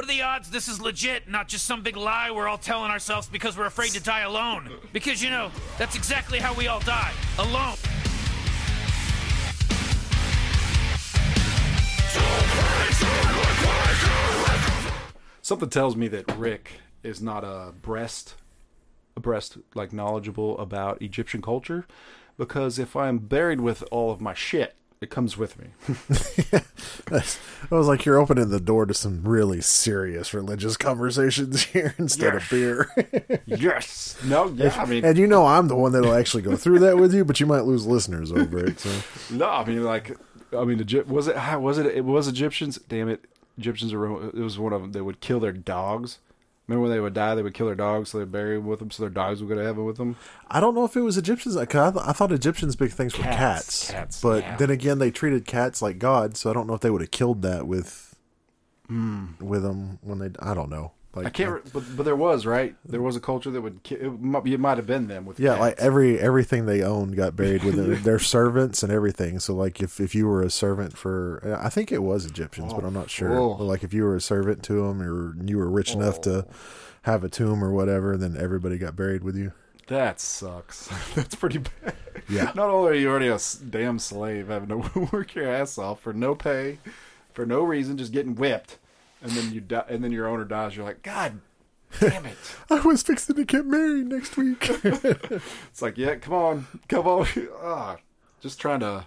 What are the odds this is legit, not just some big lie we're all telling ourselves because we're afraid to die alone? Because, you know, that's exactly how we all die alone. Something tells me that Rick is not a breast, breast like knowledgeable about Egyptian culture, because if I'm buried with all of my shit, it comes with me. I was like, you're opening the door to some really serious religious conversations here instead of beer. yes. No. Yeah. I mean, and you know, I'm the one that'll actually go through that with you, but you might lose listeners over it. So no. I mean, like, I mean, Egypt, was it? Was it? It was Egyptians. Damn it, Egyptians are. It was one of them. They would kill their dogs. Remember when they would die, they would kill their dogs, so they'd bury them with them, so their dogs would go to heaven with them. I don't know if it was Egyptians. I, th- I thought Egyptians' big things were Cats. cats. Cats, but yeah. then again, they treated cats like gods, so I don't know if they would have killed that with hmm. with them when they. I don't know. Like. I can't, uh, re- but but there was right. There was a culture that would. It might, it might have been them with. Yeah, cats. like every everything they owned got buried with their, their servants and everything. So like if if you were a servant for, I think it was Egyptians, but I'm not sure. Oh. But, like if you were a servant to them, or you were rich enough to oh. have a tomb or whatever, then everybody got buried with you. That sucks. That's pretty bad. Yeah. Not only are you already a damn slave having to work your ass off for no pay, for no reason, just getting whipped, and then you die, and then your owner dies. You're like, God damn it! I was fixing to get married next week. It's like, yeah, come on, come on. Ah, just trying to,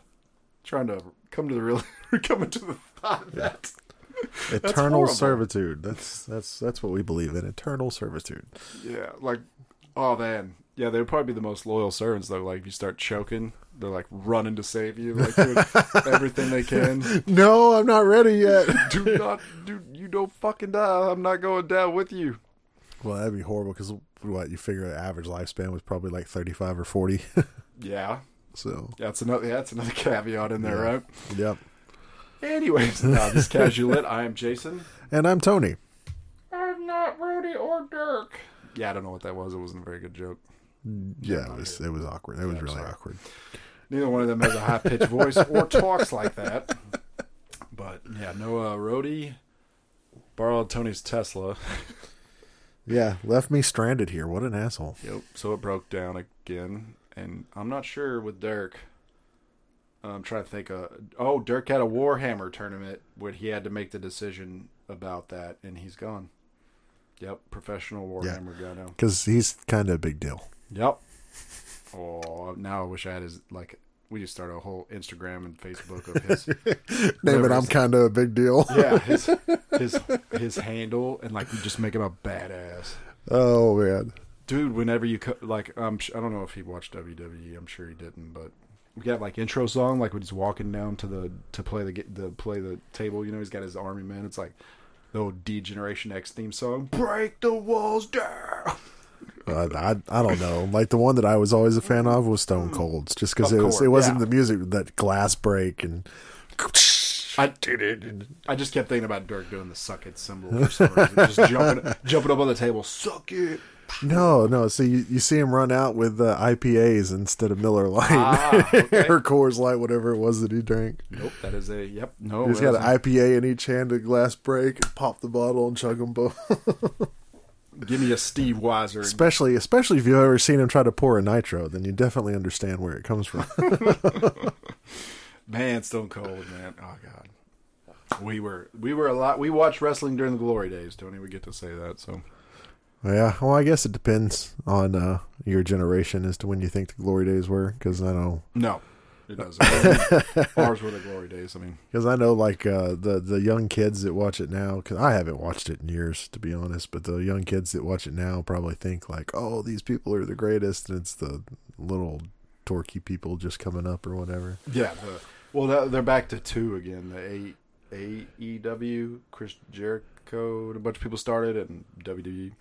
trying to come to the real, coming to the thought of that. eternal horrible. servitude. That's that's that's what we believe in. Eternal servitude. Yeah, like, oh man, yeah, they would probably be the most loyal servants though. Like, if you start choking, they're like running to save you, like doing everything they can. No, I'm not ready yet. do not do you don't fucking die i'm not going down with you well, that'd be horrible because what you figure the average lifespan was probably like 35 or 40. yeah so that's another yeah, that's another caveat in there Yeah. right yep. anyways now this casual lit i am jason And I'm Tony. i'm not rudy or dirk yeah i don't know what that was it wasn't a very good joke Yeah, it was it was awkward. It was really sorry. awkward. neither one of them has a high-pitched voice or talks like that but yeah noah Rhodey borrowed tony's tesla Yeah, left me stranded here. What an asshole. Yep. So it broke down again, and I'm not sure with Dirk. I'm trying to think. Uh, oh, Dirk had a Warhammer tournament where he had to make the decision about that, and he's gone. Yep, professional Warhammer guy now. Because he's kind of a big deal. Yep. Oh, now I wish I had his like. We just started a whole Instagram and Facebook of his. Name it, I'm kind of a big deal. yeah, his his his handle, and like you just make him a badass. Oh, man. dude whenever you co- like um sh- i don't know if he watched wwe i'm sure he didn't but we got like intro song like when he's walking down to the to play the the play the table you know he's got his army man. it's like the old d generation x theme song break the walls down Uh, I, I don't know. Like the one that I was always a fan of was Stone Cold's, just because it was it wasn't yeah. the music that glass break and I, did it. I just kept thinking about Dirk doing the suck it symbol just jumping jumping up on the table suck it no no. So you, you see him run out with uh, IPAs instead of Miller Lite Ah, okay. or Coors Light, whatever it was that he drank. nope that is a yep no He's got an IPA in each hand, a glass break, pop the bottle and chug them both. Give me a steve weiser especially especially if you've ever seen him try to pour a nitro, then you definitely understand where it comes from. Man, Stone Cold, man. Oh God. We were we were a lot. We watched wrestling during the glory days, Tony. We get to say that. So yeah, well, I guess it depends on uh, your generation as to when you think the glory days were, because I don't no, it doesn't. Ours were the glory days. I mean, Because I know, like uh, the the young kids that watch it now. Because I haven't watched it in years, to be honest. But the young kids that watch it now probably think like, "Oh, these people are the greatest," and it's the little torquey people just coming up or whatever. yeah. The, well, they're back to two again. The A AEW, Chris Jericho, a bunch of people started, and WWE.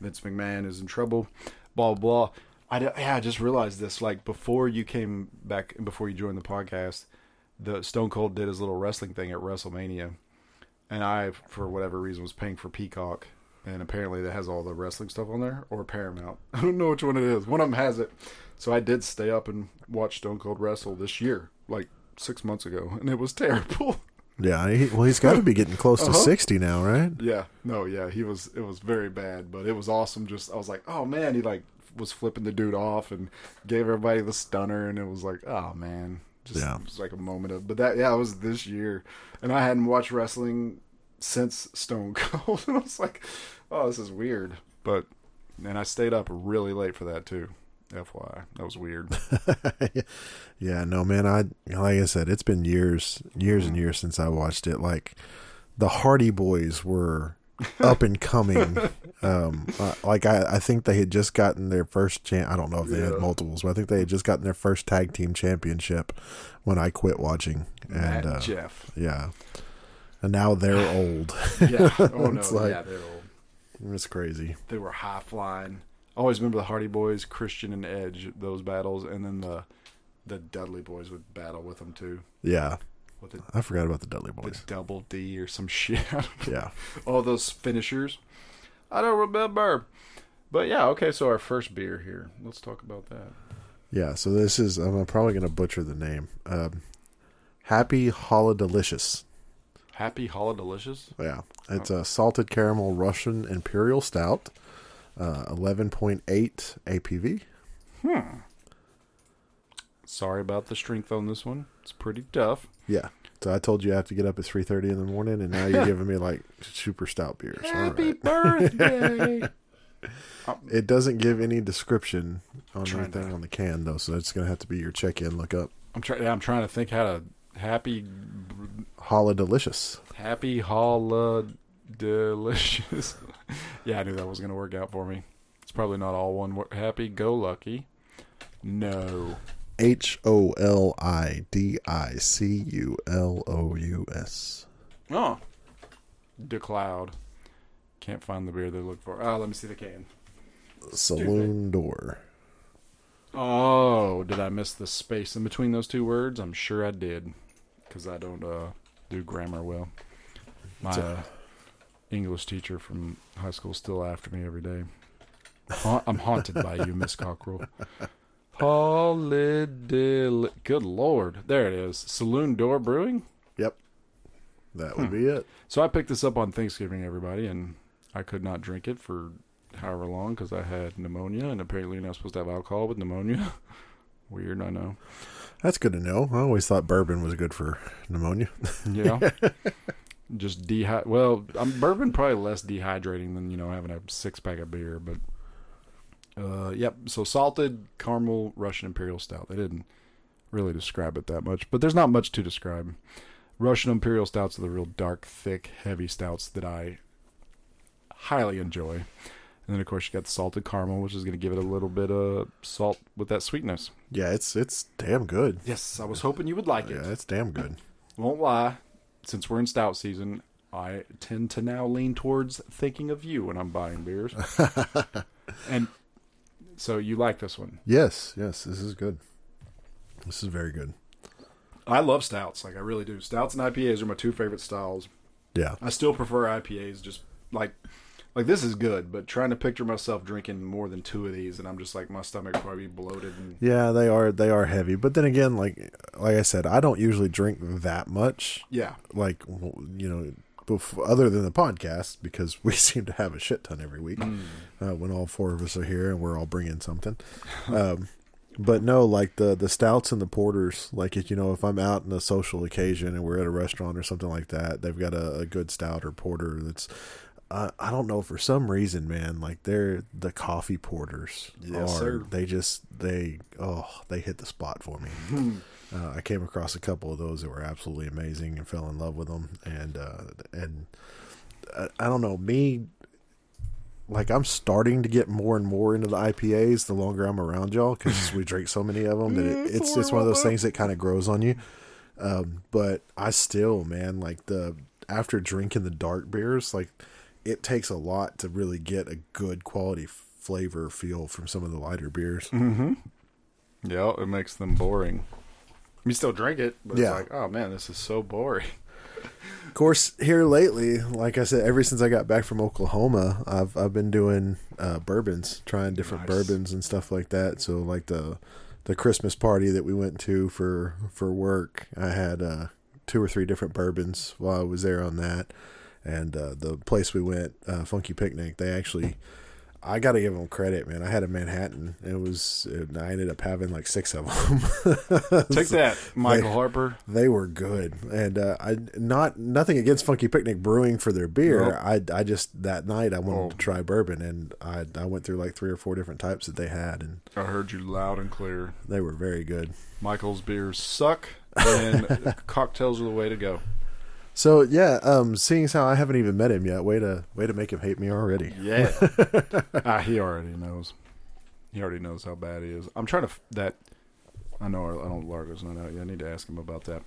Vince McMahon is in trouble. Blah blah. blah. I yeah, I just realized this. Like before you came back, before you joined the podcast, the Stone Cold did his little wrestling thing at WrestleMania, and I, for whatever reason, was paying for Peacock, and apparently that has all the wrestling stuff on there, or Paramount. I don't know which one it is. One of them has it. So I did stay up and watch Stone Cold wrestle this year, like six months ago, and it was terrible. Yeah, he, well, he's got to be getting close to Uh-huh. sixty now, right? Yeah, no, yeah, he was. It was very bad, but it was awesome. Just I was like, oh man, he like was flipping the dude off and gave everybody the stunner, and it was like, oh man, just Yeah. it was like a moment of. But that yeah, it was this year, and I hadn't watched wrestling since Stone Cold, and I was like, oh, this is weird. But and I stayed up really late for that too. FYI, that was weird. Yeah, no, man. I like I said, it's been years, years and years since I watched it. Like the Hardy Boys were up and coming. um, uh, like I, I think they had just gotten their first champ. I don't know if they Yeah. had multiples, but I think they had just gotten their first tag team championship when I quit watching. And uh, Jeff, yeah, and now they're old. yeah, oh no, It's like- yeah, they're old. it's crazy. they were high flying. I always remember the Hardy Boys, Christian and Edge, those battles, and then the the Dudley Boys would battle with them too, Yeah, the, I forgot about the Dudley the Boys. double D or some shit. Yeah. All those finishers. I don't remember. But yeah, okay. So our first beer here. Let's talk about that. Yeah, so this is I'm probably gonna butcher the name. Um, Happy Holidelicious. Happy Hollow Delicious. Yeah, it's a salted caramel Russian Imperial Stout, uh, 11.8 ABV. Sorry about the strength on this one. It's pretty tough. Yeah, so I told you I have to get up at 3:30 in the morning, and now you're giving me like super stout beers. Happy right. birthday. Uh, it doesn't give any description on anything to- on the can though, so it's gonna have to be your check-in. Look up I'm trying. I'm trying to think how to happy Holidelicious. Happy Holla Delicious. yeah, I knew that was going to work out for me. It's probably not all one. Happy Go Lucky. No. H O L I D I C U L O U S. Oh. DeCloud. Can't find the beer they look for. Oh, let me see the can. Saloon door. Oh, did I miss the space in between those two words? I'm sure I did. Because I don't uh, do grammar well. My uh, English teacher from high school still after me every day. Ha- I'm haunted by you, Miss Cockrell. Holiday. Good lord. There it is. Saloon Door Brewing. Yep. That would Hmm. be it. So I picked this up on Thanksgiving, everybody, and I could not drink it for however long because I had pneumonia, and apparently you're not supposed to have alcohol with pneumonia. Weird, I know. That's good to know. I always thought bourbon was good for pneumonia. Yeah. Just dehy. Well, um, bourbon probably less dehydrating than you know having a six pack of beer, but uh, yep. So salted caramel Russian Imperial Stout. They didn't really describe it that much, but there's not much to describe. Russian Imperial Stouts are the real dark, thick, heavy stouts that I highly enjoy. And then of course you got the salted caramel, which is going to give it a little bit of salt with that sweetness. Yeah, it's it's damn good. Yes, I was hoping you would like it. Yeah, it's damn good. won't lie, since we're in stout season, I tend to now lean towards thinking of you when I'm buying beers. and so you like this one. Yes, yes, this is good. This is very good. I love stouts, like I really do. Stouts and IPAs are my two favorite styles. Yeah. I still prefer IPAs just like like this is good, but trying to picture myself drinking more than two of these and I'm just like my stomach probably bloated and Yeah, they are they are heavy, but then again, like like I said, I don't usually drink that much. yeah. Like you know, bef- other than the podcast, because we seem to have a shit ton every week uh, when all four of us are here and we're all bringing something. Um, but no, like the the stouts and the porters, like if you know, if I'm out in a social occasion and we're at a restaurant or something like that, they've got a, a good stout or porter that's. Uh, I don't know for some reason, man. Like they're the coffee porters Yes, are. sir. They just they oh they hit the spot for me. uh, I came across a couple of those that were absolutely amazing and fell in love with them. And uh, and I, I don't know me. Like I'm starting to get more and more into the IPAs the longer I'm around y'all because we drink so many of them that it, it's just one of those things that kind of grows on you. Um, but I still, man, like the after drinking the dark beers, like it takes a lot to really get a good quality flavor feel from some of the lighter beers. Yeah, it makes them boring. You still drink it, but Yeah. it's like, oh man, this is so boring. Of course, here lately, like I said, ever since I got back from Oklahoma, I've I've been doing uh, bourbons, trying different Nice. bourbons and stuff like that. So, like the the Christmas party that we went to for for work, I had uh, two or three different bourbons while I was there on that. And uh, the place we went, uh, Funky Picnic, they actually, I got to give them credit, man. I had a Manhattan. It was, I ended up having like six of them. Take that, Michael Harper. They were good, and uh, I not nothing against Funky Picnic Brewing for their beer. I I just that night I wanted Oh. to try bourbon, and I I went through like three or four different types that they had, and I heard you loud and clear. they were very good. Michael's beers suck, and cocktails are the way to go. So yeah, um, seeing as how I haven't even met him yet, way to way to make him hate me already. Yeah. ah, he already knows. He already knows how bad he is. I'm trying to f- that. I know. I don't. Largo's not out yet. I need to ask him about that.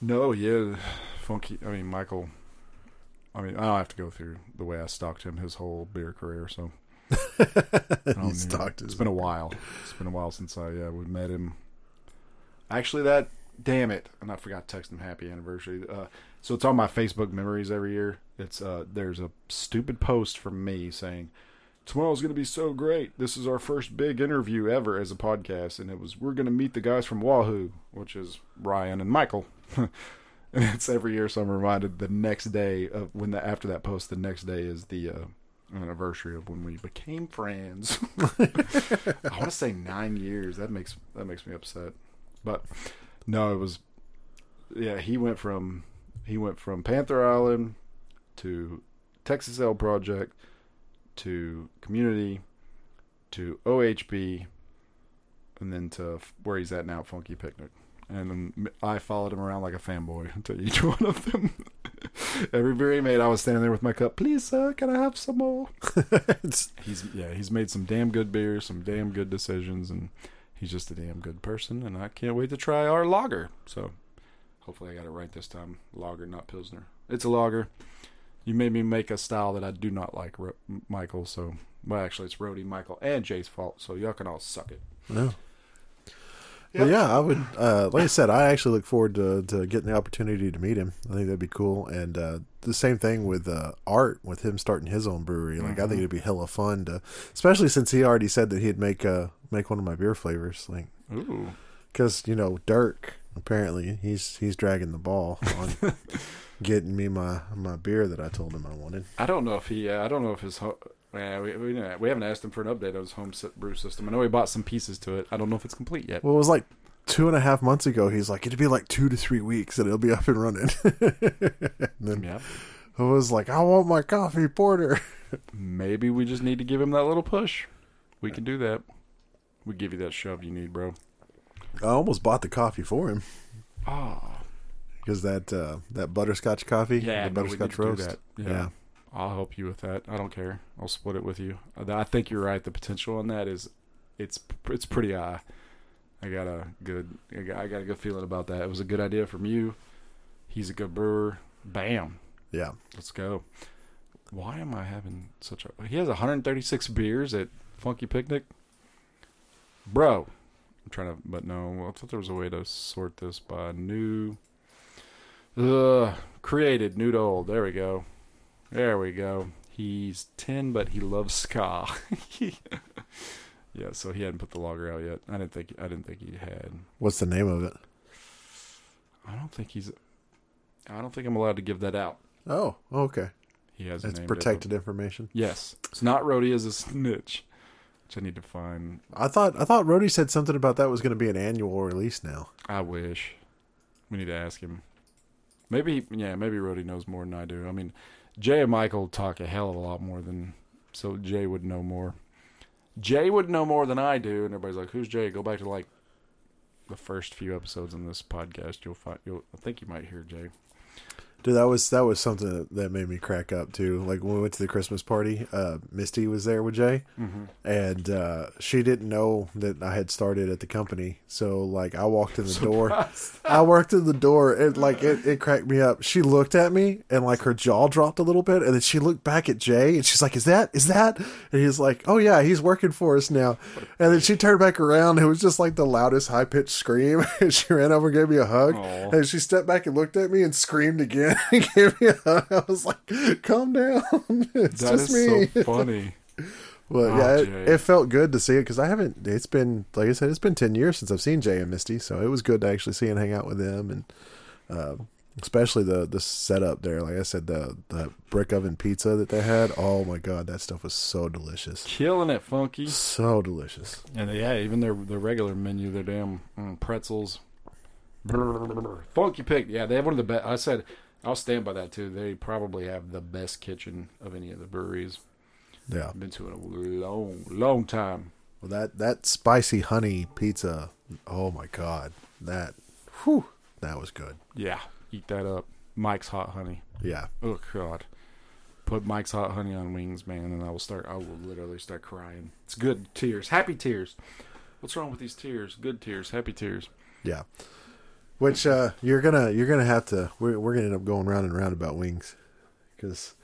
No, yeah, funky. I mean, Michael. I mean, I don't have to go through the way I stalked him his whole beer career. So He stalked It's been a while. It's been a while since I uh, we met him. Actually, that damn it, and I forgot to text him happy anniversary. Uh, so it's on my Facebook memories every year. It's uh, there's a stupid post from me saying tomorrow's going to be so great. This is our first big interview ever as a podcast, and it was we're going to meet the guys from Wahoo, which is Ryan and Michael. and it's every year, so I'm reminded the next day of when the after that post, the next day is the uh, anniversary of when we became friends. I want to say nine years. That makes that makes me upset, but no, it was. Yeah, he went from he went from Panther Island to Texas Ale Project to Community to OHB, and then to where he's at now, Funky Picnic. And I followed him around like a fanboy to each one of them. Every beer he made, I was standing there with my cup. Please, sir, can I have some more? He's yeah, he's made some damn good beers, some damn good decisions, and he's just a damn good person. And I can't wait to try our lager. So hopefully, I got it right this time. Lager, not pilsner. It's a lager. You made me make a style that I do not like, Ro- Michael. So, well, actually, it's Rhodey, Michael, and Jay's fault. So y'all can all suck it. no. Well, yeah, I would. Uh, like I said, I actually look forward to, to getting the opportunity to meet him. I think that'd be cool. And uh, the same thing with uh, Art, with him starting his own brewery. Like I think it'd be hella fun to, especially since he already said that he'd make uh, make one of my beer flavors. Like Ooh, because you know Dirk apparently he's he's dragging the ball on getting me my my beer that I told him I wanted. I don't know if he. Uh, I don't know if his. Ho- yeah, we, we we haven't asked him for an update on his home brew system. I know he bought some pieces to it. I don't know if it's complete yet. Well, it was like two and a half months ago. He's like, it'd be like two to three weeks and it'll be up and running. and then Yeah. I was like, I want my coffee porter. Maybe we just need to give him that little push. We can do that. We give you that shove you need, bro. I almost bought the coffee for him Oh, because that uh, that butterscotch coffee, yeah, the no, we need butterscotch roast. Yeah. Yeah. I'll help you with that. I don't care. I'll split it with you. Uh, I think you're right. The potential on that is, it's it's pretty high. I got a good, I got, I got a good feeling about that. It was a good idea from you. He's a good brewer. Bam. yeah. Let's go. Why am I having such a? He has 136 beers at Funky Picnic. Bro, trying to, but no. I thought there was a way to sort this by new. Ugh, created, new to old. There we go. There we go. He's 10, but he loves ska. yeah, so he hadn't put the lager out yet. I didn't think. I didn't think he had. What's the name of it? I don't think he's. I don't think I'm allowed to give that out. Oh, okay. He has. It's protected information. Yes, it's not Rhodey as a snitch, I need to find. I thought I thought Rhodey said something about that was going to be an annual release now. I wish we need to ask him. Maybe, yeah, maybe Rhodey knows more than I do. I mean, Jay and Michael talk a hell of a lot more than, so Jay would know more. Jay would know more than I do, and everybody's like, "Who's Jay?" Go back to like the first few episodes in this podcast. You'll find. You'll. I think you might hear Jay. Dude, that was that was something that, made me crack up too. Like when we went to the Christmas party, uh, Misty was there with Jay, and uh, she didn't know that I had started at the company. So like, I walked in the door, I worked in the door, and like it, it cracked me up. She looked at me, and like her jaw dropped a little bit, and then she looked back at Jay, and she's like, "Is that is that?" And he's like, "Oh yeah, he's working for us now." And then she turned back around, and it was just like the loudest high pitched scream. and she ran over and gave me a hug, Aw. and she stepped back and looked at me and screamed again gave me a hug. I was like, calm down. it's That just is me. so funny. Well, Oh, yeah, it, it felt good to see it because I haven't, it's been, like I said, it's been 10 years since I've seen Jay and Misty. So it was good to actually see and hang out with them and uh, especially the the setup there. Like I said, the the brick oven pizza that they had. Oh my god, that stuff was so delicious, Killing it, funky. so delicious. And yeah, even their their regular menu, their damn mm, pretzels, funky pig. Yeah, they have one of the best. I said I'll stand by that too. They probably have the best kitchen of any of the breweries. Yeah. I've been to in a long, long time. Well, that that spicy honey pizza. Oh my god, that, whew, that was good. Yeah, eat that up. Mike's hot honey. Yeah, Oh God, put Mike's hot honey on wings, man, and I will start. I will literally start crying. It's good tears, happy tears. What's wrong with these tears? Good tears, happy tears. yeah. Which uh, you're gonna you're gonna have to. We're we're gonna end up going round and round about wings, because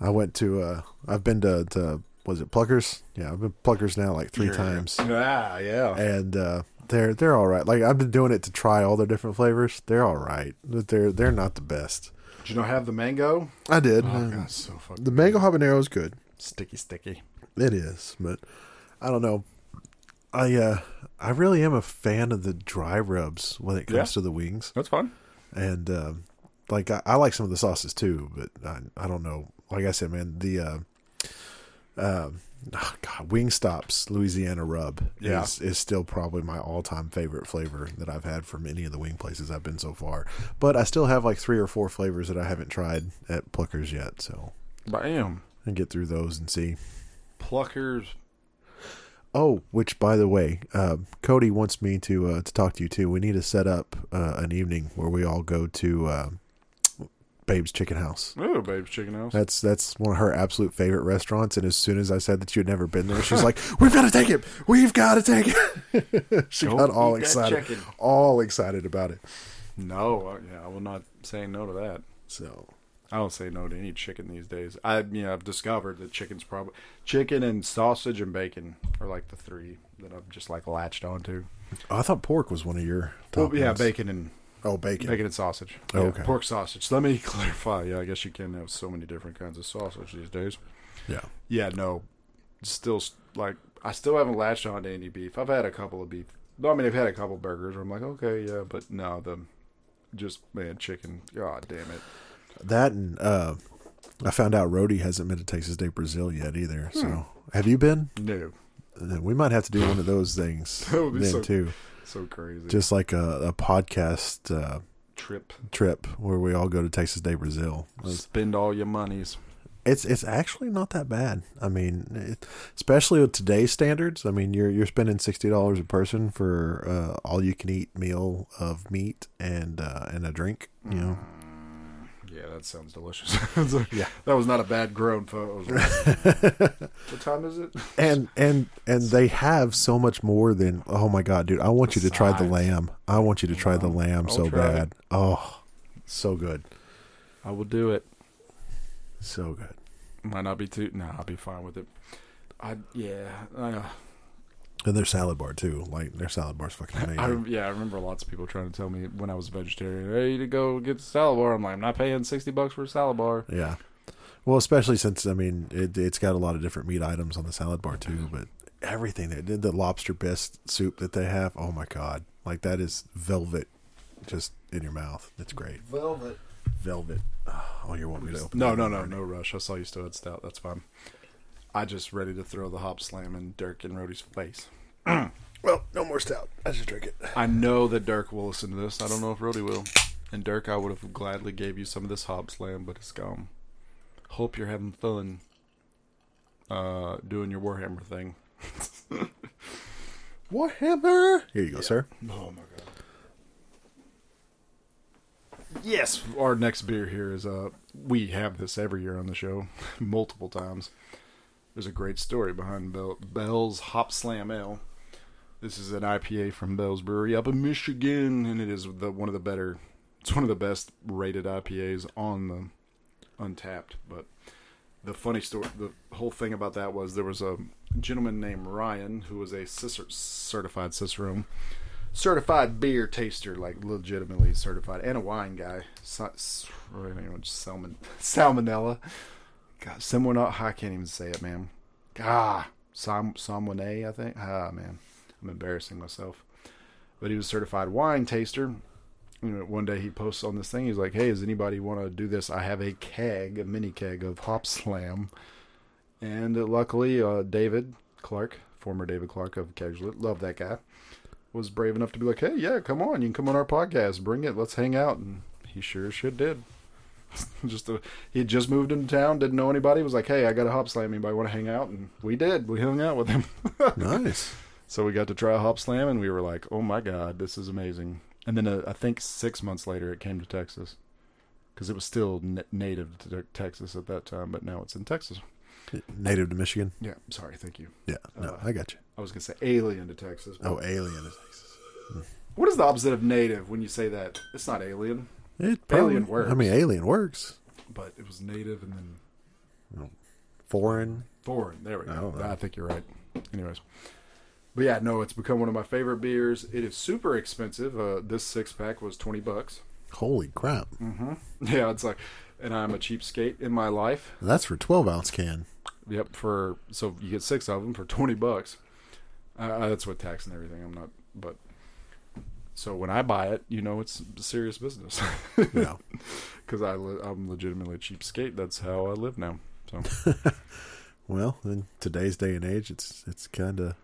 I went to. Uh, I've been to, to was it Pluckers? Yeah, I've been Pluckers now like three times, Ah, yeah. and uh, they're they're all right. Like I've been doing it to try all their different flavors. They're all right. But They're they're not the best. Did you know have the mango? I did. Oh, Um, God, so fucking the mango habanero is good. sticky, sticky. It is, but I don't know. I uh I really am a fan of the dry rubs when it comes Yeah. to the wings, That's fun. and um, like I, I like some of the sauces too, but I I don't know. Like I said, man, the uh, um oh God, Wingstop's Louisiana rub Yeah. is is still probably my all time favorite flavor that I've had from any of the wing places I've been so far. But I still have like three or four flavors that I haven't tried at Pluckers yet, so Bam. Can get through those and see. Pluckers. Oh, which by the way, uh, Cody wants me to uh, to talk to you too. We need to set up uh, an evening where we all go to uh, Babe's Chicken House. Oh, babe's chicken house. That's that's one of her absolute favorite restaurants. And as soon as I said that you had never been there, she's like, "We've got to take it. We've got to take it." she Go got all excited, all excited about it. no, I- yeah, I will not say no to that. So I don't say no to any chicken these days. I, you know, I've discovered that chicken's probably chicken and sausage and bacon are like the three that I've just like latched onto. oh, I thought pork was one of your. Well, yeah, ones. bacon and Oh, bacon. bacon and sausage. Oh, Yeah, okay. pork sausage. Let me clarify. Yeah, I guess you can have so many different kinds of sausage these days. Yeah. Yeah, no, still like I still haven't latched on to any beef. I've had a couple of beef. No, I mean I've had a couple burgers where I'm like, okay, yeah, but no, the just man chicken. God damn it. That and uh, I found out Rhodey hasn't been to Texas de Brazil yet either. So Hmm. have you been? No, We might have to do one of those things That would be then so- too. so crazy. Just like a, a podcast uh, trip. trip where we all go to Texas de Brazil. It's Spend all your monies. it's, it's actually not that bad. I mean, it, especially with today's standards. I mean, you're you're spending sixty dollars a person for uh, all you can eat meal of meat and uh, and a drink. You know, Yeah, that sounds delicious. Yeah. that was not a bad groan photo. what time is it? and and and they have so much more than. Oh my god, dude! I want you to try the lamb. I want you to try the lamb I'll so it. bad. Oh, so good, I will do it. so good. Might not be too. Nah, I'll be fine with it. I yeah. Uh, And their salad bar too. Like their salad bar's fucking amazing. I yeah, I remember lots of people trying to tell me when I was a vegetarian, "Hey, to go get the salad bar." I'm like, I'm not paying sixty bucks for a salad bar. Yeah. Well, especially since I mean it, it's got a lot of different meat items on the salad bar too, mm-hmm. but everything they did the lobster bisque soup that they have. Oh my god, like that is velvet, just in your mouth. That's great. Velvet. Velvet. Oh, you want me to open? No, that no, no, already? no rush. I saw you still had stout. That's fine. I just ready to throw the hop slam in Dirk and Rhodey's face. Well, no more stout. I just drink it. I know that Dirk will listen to this. I don't know if Rhodey will. And Dirk, I would have gladly gave you some of this hop slam, but it's gone. Hope you're having fun uh, doing your Warhammer thing. Warhammer. Here you go, sir. Oh my god. Yes, our next beer here is uh we have this every year on the show multiple times. There's a great story behind Bell, Bell's Hop Slam Ale. This is an IPA from Bell's Brewery up in Michigan, and it is the one of the better. It's one of the best rated IPAs on the Untappd. But the funny story, the whole thing about that was there was a gentleman named Ryan who was a cicer- certified cicerone, um, certified beer taster, like legitimately certified, and a wine guy. Sa- s- or, you know, just salmon, salmonella. God, someone I can't even say it, man. Ah, Sam Salmone, I think. Ah, man, I'm embarrassing myself. But he was certified wine taster, you know, one day he posts on this thing. He's like, "Hey, does anybody want to do this? I have a keg, a mini keg of Hop Slam." And uh, luckily, uh, David Clark, former David Clark of Casual, love that guy, was brave enough to be like, "Hey, yeah, come on, you can come on our podcast, bring it, let's hang out." And he sure shit did. just a, he had just moved into town, didn't know anybody. Was like, "Hey, I got a hop slam. Anybody want to hang out?" And we did. We hung out with him. Nice. So we got to try a hop slam, and we were like, "Oh my god, this is amazing!" And then uh, I think six months later, it came to Texas because it was still n- native to Texas at that time, but now it's in Texas. Native to Michigan. Yeah, sorry, thank you. Yeah. No, Uh, I got you. I was gonna say alien to Texas. Oh, alien to Texas. what is the opposite of native when you say that? It's not alien, It Alien probably- I mean, alien works. but it was native and then Foreign. foreign. There we I go. don't know. I think you're right. Anyways. But yeah, no, it's become one of my favorite beers. It is super expensive. Uh, this six pack was twenty bucks. Holy crap! Mm-hmm. Yeah, it's like, and I'm a cheapskate in my life. That's for twelve ounce can. Yep, for so you get six of them for twenty bucks. Uh, that's with tax and everything. I'm not, but so when I buy it, you know it's serious business Yeah. because I li- I'm legitimately a cheapskate. That's how I live now. So well, in today's day and age, it's it's kind of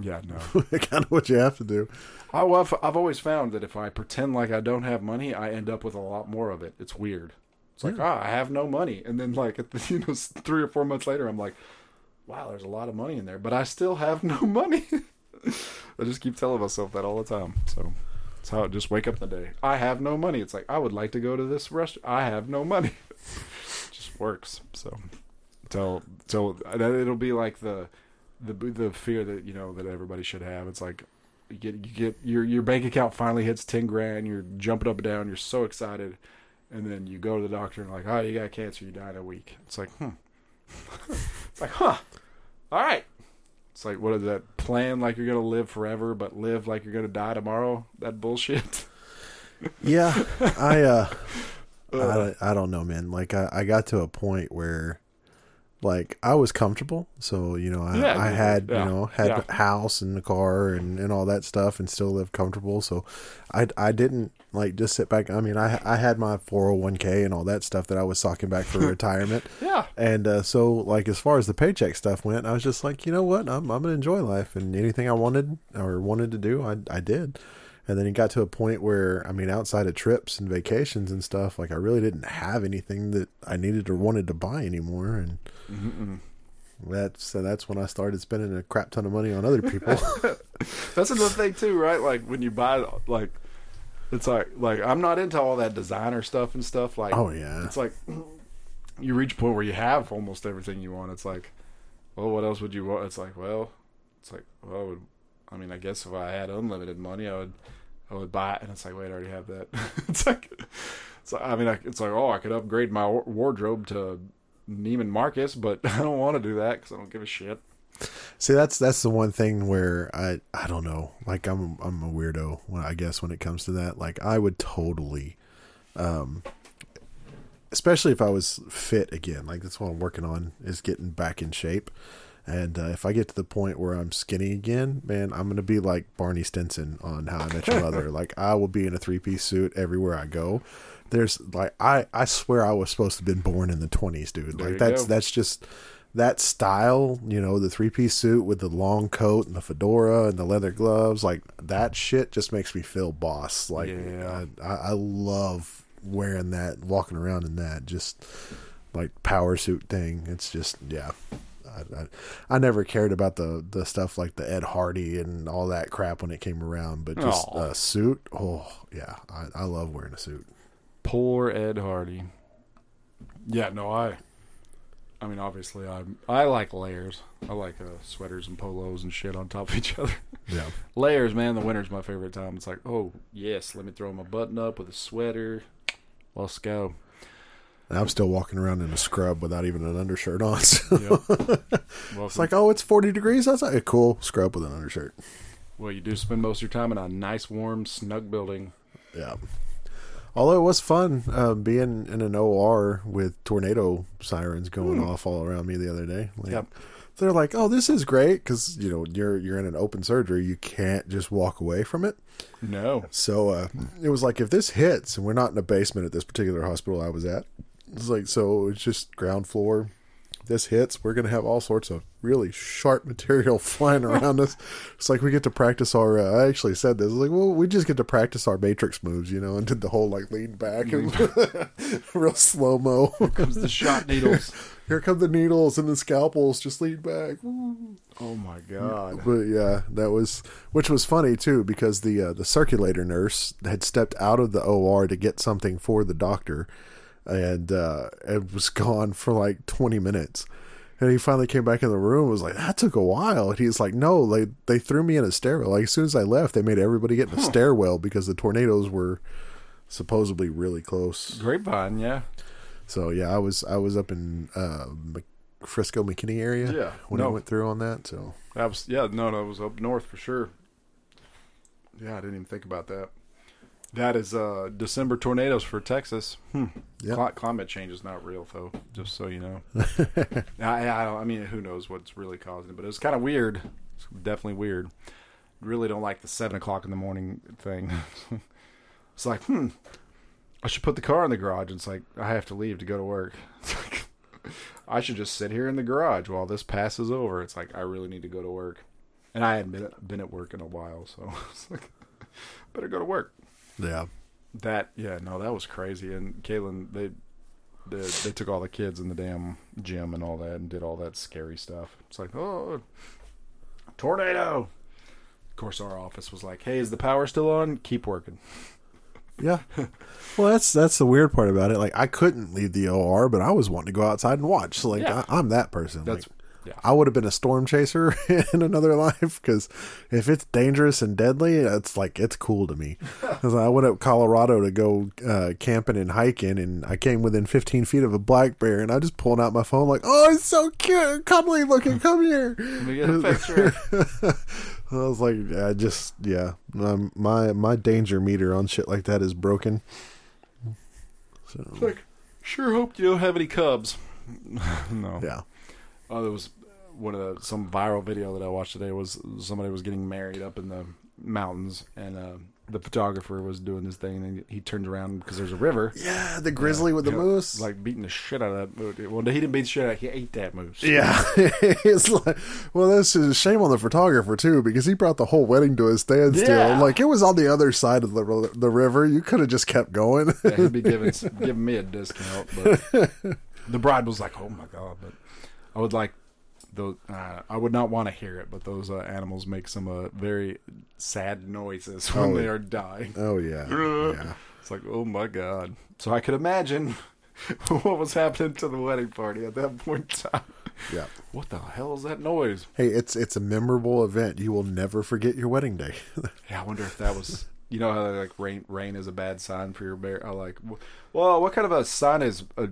yeah, no. kind of what you have to do. I, well, I've, I've always found that if I pretend like I don't have money, I end up with a lot more of it. It's weird. It's like, ah, I have no money, and then like at the, you know three or four months later, I'm like, wow, there's a lot of money in there, but I still have no money. I just keep telling myself that all the time. So it's how I just wake up the day. I have no money. It's like I would like to go to this restaurant. I have no money. it just works. So till till it'll be like the the the fear that you know that everybody should have. It's like you get you get your your bank account finally hits ten grand. You're jumping up and down. You're so excited, and then you go to the doctor and like, oh, you got cancer. You die in a week. It's like, hmm. it's like, huh. All right. It's like, what is that? Plan like you're gonna live forever, but live like you're gonna die tomorrow. That bullshit. Yeah, I uh, I, I don't know, man. Like I, I got to a point where, like, I was comfortable. So you know, I, Yeah, I had yeah, you know had yeah. a house and a car and, and all that stuff, and still live comfortable. So, I I didn't like just sit back. I mean, I I had my four hundred one k and all that stuff that I was socking back for retirement. Yeah. And uh, so, like, as far as the paycheck stuff went, I was just like, you know what, I'm I'm gonna enjoy life, and anything I wanted or wanted to do, I I did. And then it got to a point where, I mean, outside of trips and vacations and stuff, like I really didn't have anything that I needed or wanted to buy anymore. And that's so that's when I started spending a crap ton of money on other people. That's another thing too, right? Like when you buy, like it's like like I'm not into all that designer stuff and stuff. Like, Oh, yeah. it's like you reach a point where you have almost everything you want. It's like, well, what else would you want? It's like, well, it's like, well, I, would, I mean, I guess if I had unlimited money, I would, I would buy it. And it's like, wait, I already have that. it's like, it's like, I mean, I, it's like, oh, I could upgrade my wardrobe to Neiman Marcus, but I don't want to do that because I don't give a shit. See, that's that's the one thing where I I don't know. Like I'm I'm a weirdo. When I guess when it comes to that, like I would totally, um, especially if I was fit again. Like that's what I'm working on is getting back in shape. And uh, if I get to the point where I'm skinny again, man, I'm gonna be like Barney Stinson on How I Met Your Mother. like I will be in a three piece suit everywhere I go. There's like I I swear I was supposed to have been born in the 20s, dude. There Like that's go. that's just that style, you know, the three piece suit with the long coat and the fedora and the leather gloves, like that shit just makes me feel boss. Like Yeah. I, I, love wearing that, walking around in that, just like power suit thing. It's just yeah. I, I, I never cared about the, the stuff like the Ed Hardy and all that crap when it came around, but just a suit, oh yeah, I, I love wearing a suit. Poor Ed Hardy. Yeah, no, I. I mean, obviously, I I like layers. I like uh, sweaters and polos and shit on top of each other. Yeah, layers, man. The winter's my favorite time. It's like, oh yes, let me throw my button up with a sweater. Let's go. And I'm still walking around in a scrub without even an undershirt on. So Yep. Well, it's like, oh, it's 40 degrees. That's like a cool scrub with an undershirt. well, you do spend most of your time in a nice, warm, snug building. Yeah. Although it was fun uh, being in an OR with tornado sirens going Hmm. off all around me the other day. Like, Yep. They're like, "Oh, this is great," because you know you're you're in an open surgery, you can't just walk away from it. No. So uh, it was like if this hits, and we're not in a basement at this particular hospital I was at, it's like so it's just ground floor. This hits, we're gonna have all sorts of really sharp material flying around us. It's like we get to practice our. Uh, I actually said this. Like, well, we just get to practice our matrix moves, you know, and did the whole like lean back and real slow mo. Here comes the shot needles. Here come the needles and the scalpels. Just lean back. Oh my god. But yeah, that was which was funny too because the uh, the circulator nurse had stepped out of the OR to get something for the doctor, and uh, it was gone for like twenty minutes. And he finally came back in the room. and Was like that took a while. And he's like, no, they they threw me in a stairwell. Like as soon as I left, they made everybody get in a stairwell because the tornadoes were supposedly really close. Grapevine, yeah. So yeah, I was I was up in uh, Frisco, McKinney area. Yeah, when I no. went through on that. So That was yeah, no, no, it was up north for sure. Yeah, I didn't even think about that. That is uh December tornadoes for Texas. Hmm. Cli- climate change is not real though, just so you know. I, I, don't- I mean, who knows what's really causing it, but it's kind of weird. It's definitely weird. Really don't like the seven o'clock in the morning thing. it's like, hmm, I should put the car in the garage. It's like I have to leave to go to work. It's like I should just sit here in the garage while this passes over. It's like I really need to go to work, and I hadn't been been at work in a while, so it's like better go to work. Yeah, That yeah, no, that was crazy. And Kaylin, they they they took all the kids in the damn gym and all that, and did all that scary stuff. It's like oh, tornado. Of course, our office was like, "Hey, is the power still on? Keep working." Yeah. Well, that's that's the weird part about it. Like, I couldn't leave the OR, but I was wanting to go outside and watch. So, like, Yeah. I, I'm that person. That's Like, yeah. I would have been a storm chaser in another life because if it's dangerous and deadly, it's like it's cool to me. I went up Colorado to go uh, camping and hiking, and I came within 15 feet of a black bear, and I just pulled out my phone like, "Oh, it's so cute, cuddly looking. Come here." Let me get a picture. I was like, I just yeah, um, my my danger meter on shit like that is broken. So like, sure hope you don't have any cubs. no. yeah, Oh, there was one of the some viral video that I watched today was somebody was getting married up in the mountains, and uh, the photographer was doing this thing, and he turned around because there's a river, yeah, the grizzly with the moose. like beating the shit out of that. moose. Well, he didn't beat the shit out; he ate that moose. yeah, it's like, well, that's a shame on the photographer too because he brought the whole wedding to a standstill. Yeah. Like it was on the other side of the the river. You could have just kept going. Yeah, he'd be giving giving me a discount, but the bride was like, "Oh my god!" But I would like those. Uh, I would not want to hear it, but those uh, animals make some uh, very sad noises when Oh, they are dying. oh yeah, yeah. It's like, oh my god. So I could imagine what was happening to the wedding party at that point in time. Yeah. What the hell is that noise? Hey, it's it's a memorable event. You will never forget your wedding day. Yeah, I wonder if that was. You know how like rain rain is a bad sign for your bear. I like. Well, what kind of a sign is a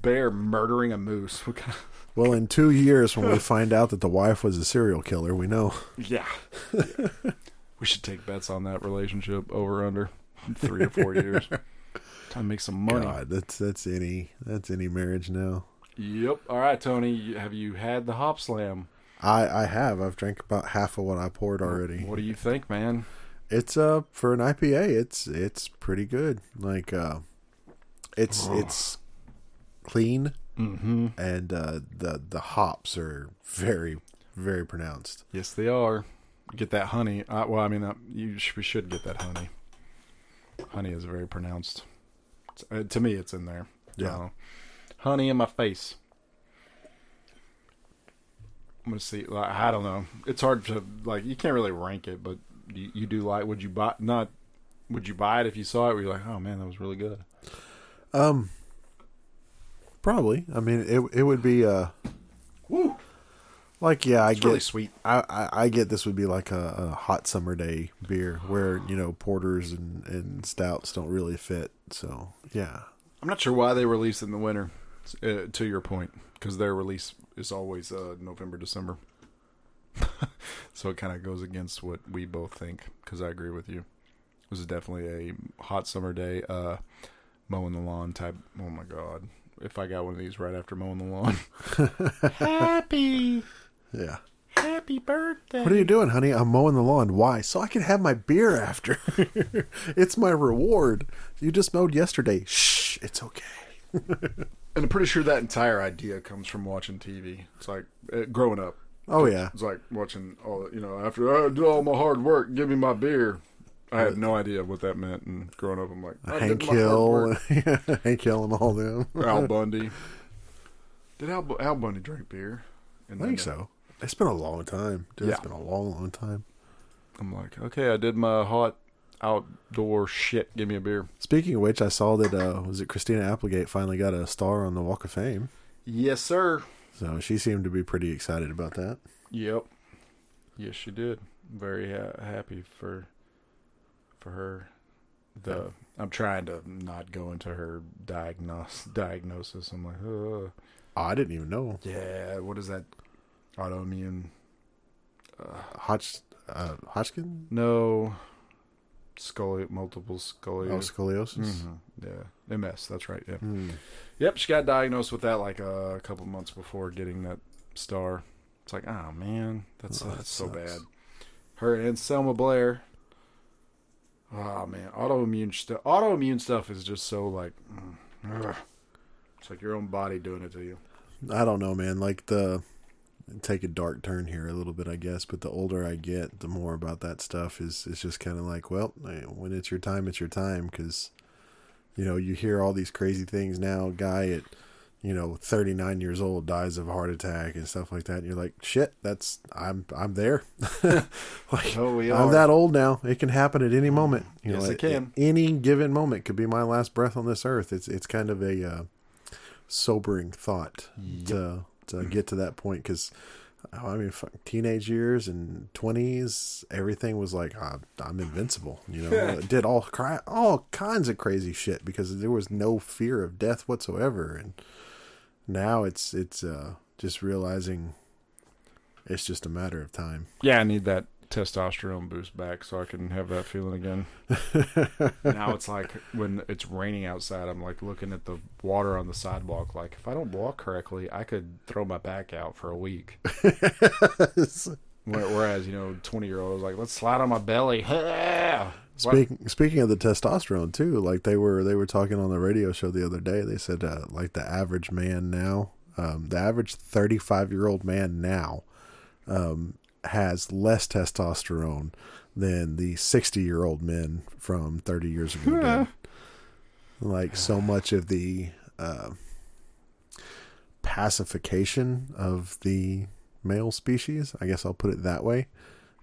bear murdering a moose? What kind of, well, in two years, when we find out that the wife was a serial killer, we know. yeah. Yeah. we should take bets on that relationship over under three or four years. Time to make some money. God, that's that's any that's any marriage now. Yep. All right, Tony. Have you had the hop slam? I I have. I've drank about half of what I poured already. What do you think, man? It's uh for an IPA, it's it's pretty good. Like uh it's it's clean Mm-hmm. and uh the the hops are very very pronounced. Yes, they are. Get that honey. Uh, well, I mean, uh, you sh- we should get that honey. Honey is very pronounced. Uh, to me, it's in there. Yeah. Uh, honey in my face. I'm gonna see. Like, I don't know. It's hard to like. You can't really rank it, but you, you do like. Would you buy? Not. Would you buy it if you saw it? Were you like, oh man, that was really good? Um probably. I mean it it would be uh Woo! like yeah, I It's get really sweet. I, I, I get this would be like a, a hot summer day beer where, you know, porters and, and stouts don't really fit. So yeah. I'm not sure why they release in the winter. Uh, to your point, because their release is always uh, November, December. so it kind of goes against what we both think. Because I agree with you. This is definitely a hot summer day. Uh, mowing the lawn type. Oh my god! If I got one of these right after mowing the lawn, happy, Yeah. happy birthday. What are you doing, honey? I'm mowing the lawn. Why? So I can have my beer after. it's my reward. You just mowed yesterday. Shh, it's okay. And I'm pretty sure that entire idea comes from watching TV. It's like uh, growing up. Oh yeah. It's like watching all you know. After I do all my hard work, give me my beer. I had no idea what that meant, and growing up, I'm like I Hank did my hard Hill. Hank Hill, and all them. Al Bundy. Did Al, Al Bundy drink beer? I think uh, so. It's been a long time. Dude, It's Yeah. been a long, long time. I'm like, okay, I did my hot outdoor shit. Give me a beer. Speaking of which, I saw that uh, was it Christina Applegate finally got a star on the Walk of Fame. Yes, sir. So she seemed to be pretty excited about that. Yep. Yes, she did. Very ha- happy for for her. The I'm trying to not go into her diagnose diagnosis. I'm like, Ugh. Oh, I didn't even know. yeah, what is that? Autoimmune? Hodge, uh, Hodgkin? No, scoli multiple scoliosis. Oh, scoliosis. scoliosis. Mhm. Yeah, MS. That's right. Yeah. Hmm. Yep, she got diagnosed with that like uh, a couple months before getting that star. It's like, oh man, that's Oh, that so bad. Her and Selma Blair. Oh man, autoimmune stuff. Autoimmune stuff is just so like, mm, ugh. it's like your own body doing it to you. I don't know, man. Like the take a dark turn here a little bit, I guess. But the older I get, the more about that stuff is is just kind of like, well, when it's your time, it's your time. Because you know you hear all these crazy things now. Guy at you know 39 years old dies of a heart attack and stuff like that. And you're like, shit, that's I'm I'm there. like Oh, we I'm are. that old now. It can happen at any moment. You Yes, know, it can. Any given moment could be my last breath on this earth. It's it's kind of a uh, sobering thought to to get to that point because I mean, teenage years and twenties, everything was like "Ah, I'm invincible. You know, I did all cry, all kinds of crazy shit because there was no fear of death whatsoever. And now it's it's uh, just realizing it's just a matter of time. Yeah, I need that testosterone boost back so I can have that feeling again. now it's like when it's raining outside, I'm like looking at the water on the sidewalk. Like if I don't walk correctly, I could throw my back out for a week. Whereas you know, twenty year old was like, let's slide on my belly. What? Speaking speaking of the testosterone too, like they were they were talking on the radio show the other day. They said uh, like the average man now, um, the average thirty five year old man now, um, has less testosterone than the sixty year old men from thirty years ago did. Like so much of the uh, pacification of the male species, I guess I'll put it that way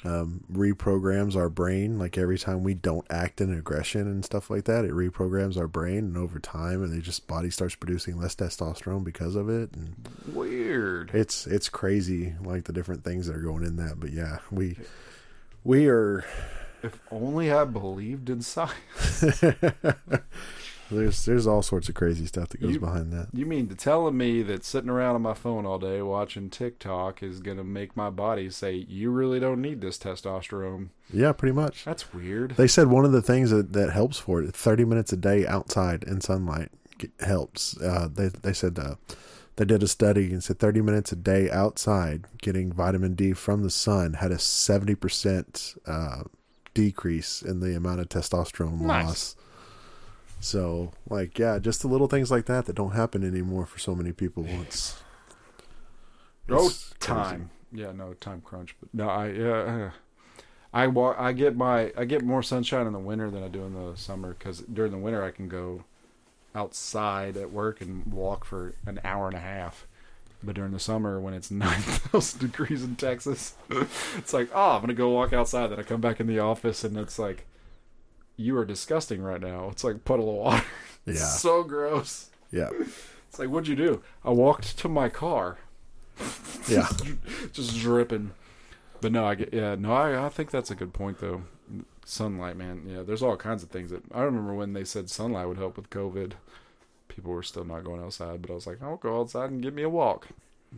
um, reprograms our brain. Like every time we don't act in aggression and stuff like that, it reprograms our brain, and over time, and they just body starts producing less testosterone because of it. And Weird. it's it's crazy, like the different things that are going in that. But yeah, we we are If only I believed in science. there's there's all sorts of crazy stuff that goes You- behind that. You mean to telling me that sitting around on my phone all day watching TikTok is gonna make my body say you really don't need this testosterone? Yeah, pretty much. That's weird. They said one of the things that, that helps for it, 30 minutes a day outside in sunlight helps. Uh, they, they said uh, they did a study and said 30 minutes a day outside getting vitamin D from the sun had a 70% uh, decrease in the amount of testosterone Nice. loss. So, like, yeah, just the little things like that that don't happen anymore for so many people. It's, No crazy. time. Yeah, no time crunch. But no, I yeah, I walk. I get my I get more sunshine in the winter than I do in the summer because during the winter I can go outside at work and walk for an hour and a half. But during the summer, when it's nine thousand degrees in Texas, it's like, oh, I'm gonna go walk outside. Then I come back in the office, and it's like, you are disgusting right now. It's like puddle of water. It's Yeah. so gross. Yeah. It's like, what'd you do? I walked to my car Yeah. just dripping. But no, I get yeah, no, I I think that's a good point though. Sunlight, man. Yeah, there's all kinds of things that I remember when they said sunlight would help with COVID. People were still not going outside, but I was like, I'll go outside and give me a walk.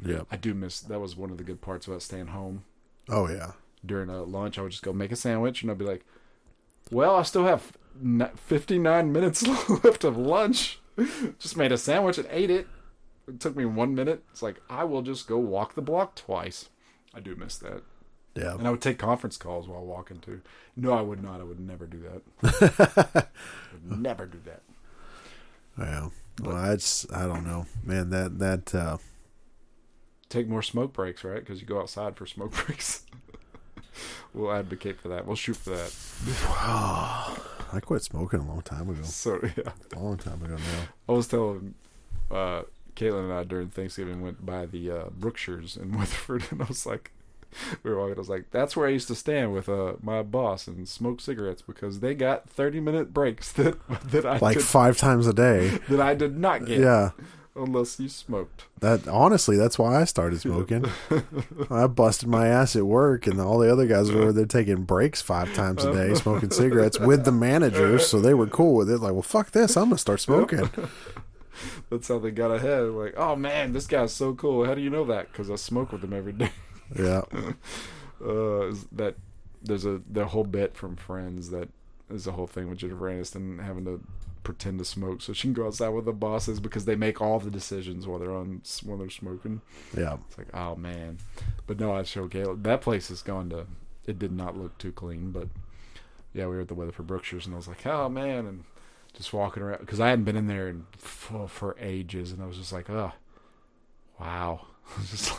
Yeah. I do miss that was one of the good parts about staying home. Oh, yeah. During a lunch, I would just go make a sandwich and I'd be like, well, I still have 59 minutes left of lunch. Just made a sandwich and ate it. It took me one minute. It's like, I will just go walk the block twice. I do miss that. Yeah. And I would take conference calls while walking too. No, I would not. I would never do that. never do that. Yeah. Well, I just I don't know, man. That that uh, Take more smoke breaks, right? Because you go outside for smoke breaks. we'll advocate for that. We'll shoot for that. I quit smoking a long time ago. So yeah. A long time ago now. I was telling uh, Caitlin and I during Thanksgiving went by the uh, Brookshires in Weatherford, and I was like, we were walking. I was like, that's where I used to stand with uh, my boss and smoke cigarettes because they got thirty minute breaks that that I Like could, five times a day. that I did not get Yeah. Unless you smoked. That honestly, that's why I started smoking. I busted my ass at work, and all the other guys were over there taking breaks five times a day, smoking cigarettes with the managers, so they were cool with it. Like, well, fuck this, I'm gonna start smoking. That's how they got ahead. Like, oh man, this guy's so cool. How do you know that? Because I smoke with him every day. Yeah, uh, that there's a the whole bit from Friends that is the whole thing with Jennifer Aniston having to pretend to smoke so she can go outside with the bosses because they make all the decisions while they're on when they're smoking. yeah. It's like, oh man, but no, I showed Caleb that place has gone to. It did not look too clean, but yeah, we were at the Weatherford Brookshires, and I was like, oh man, and just walking around because I hadn't been in there in, for, for ages, and I was just like, oh, wow, just.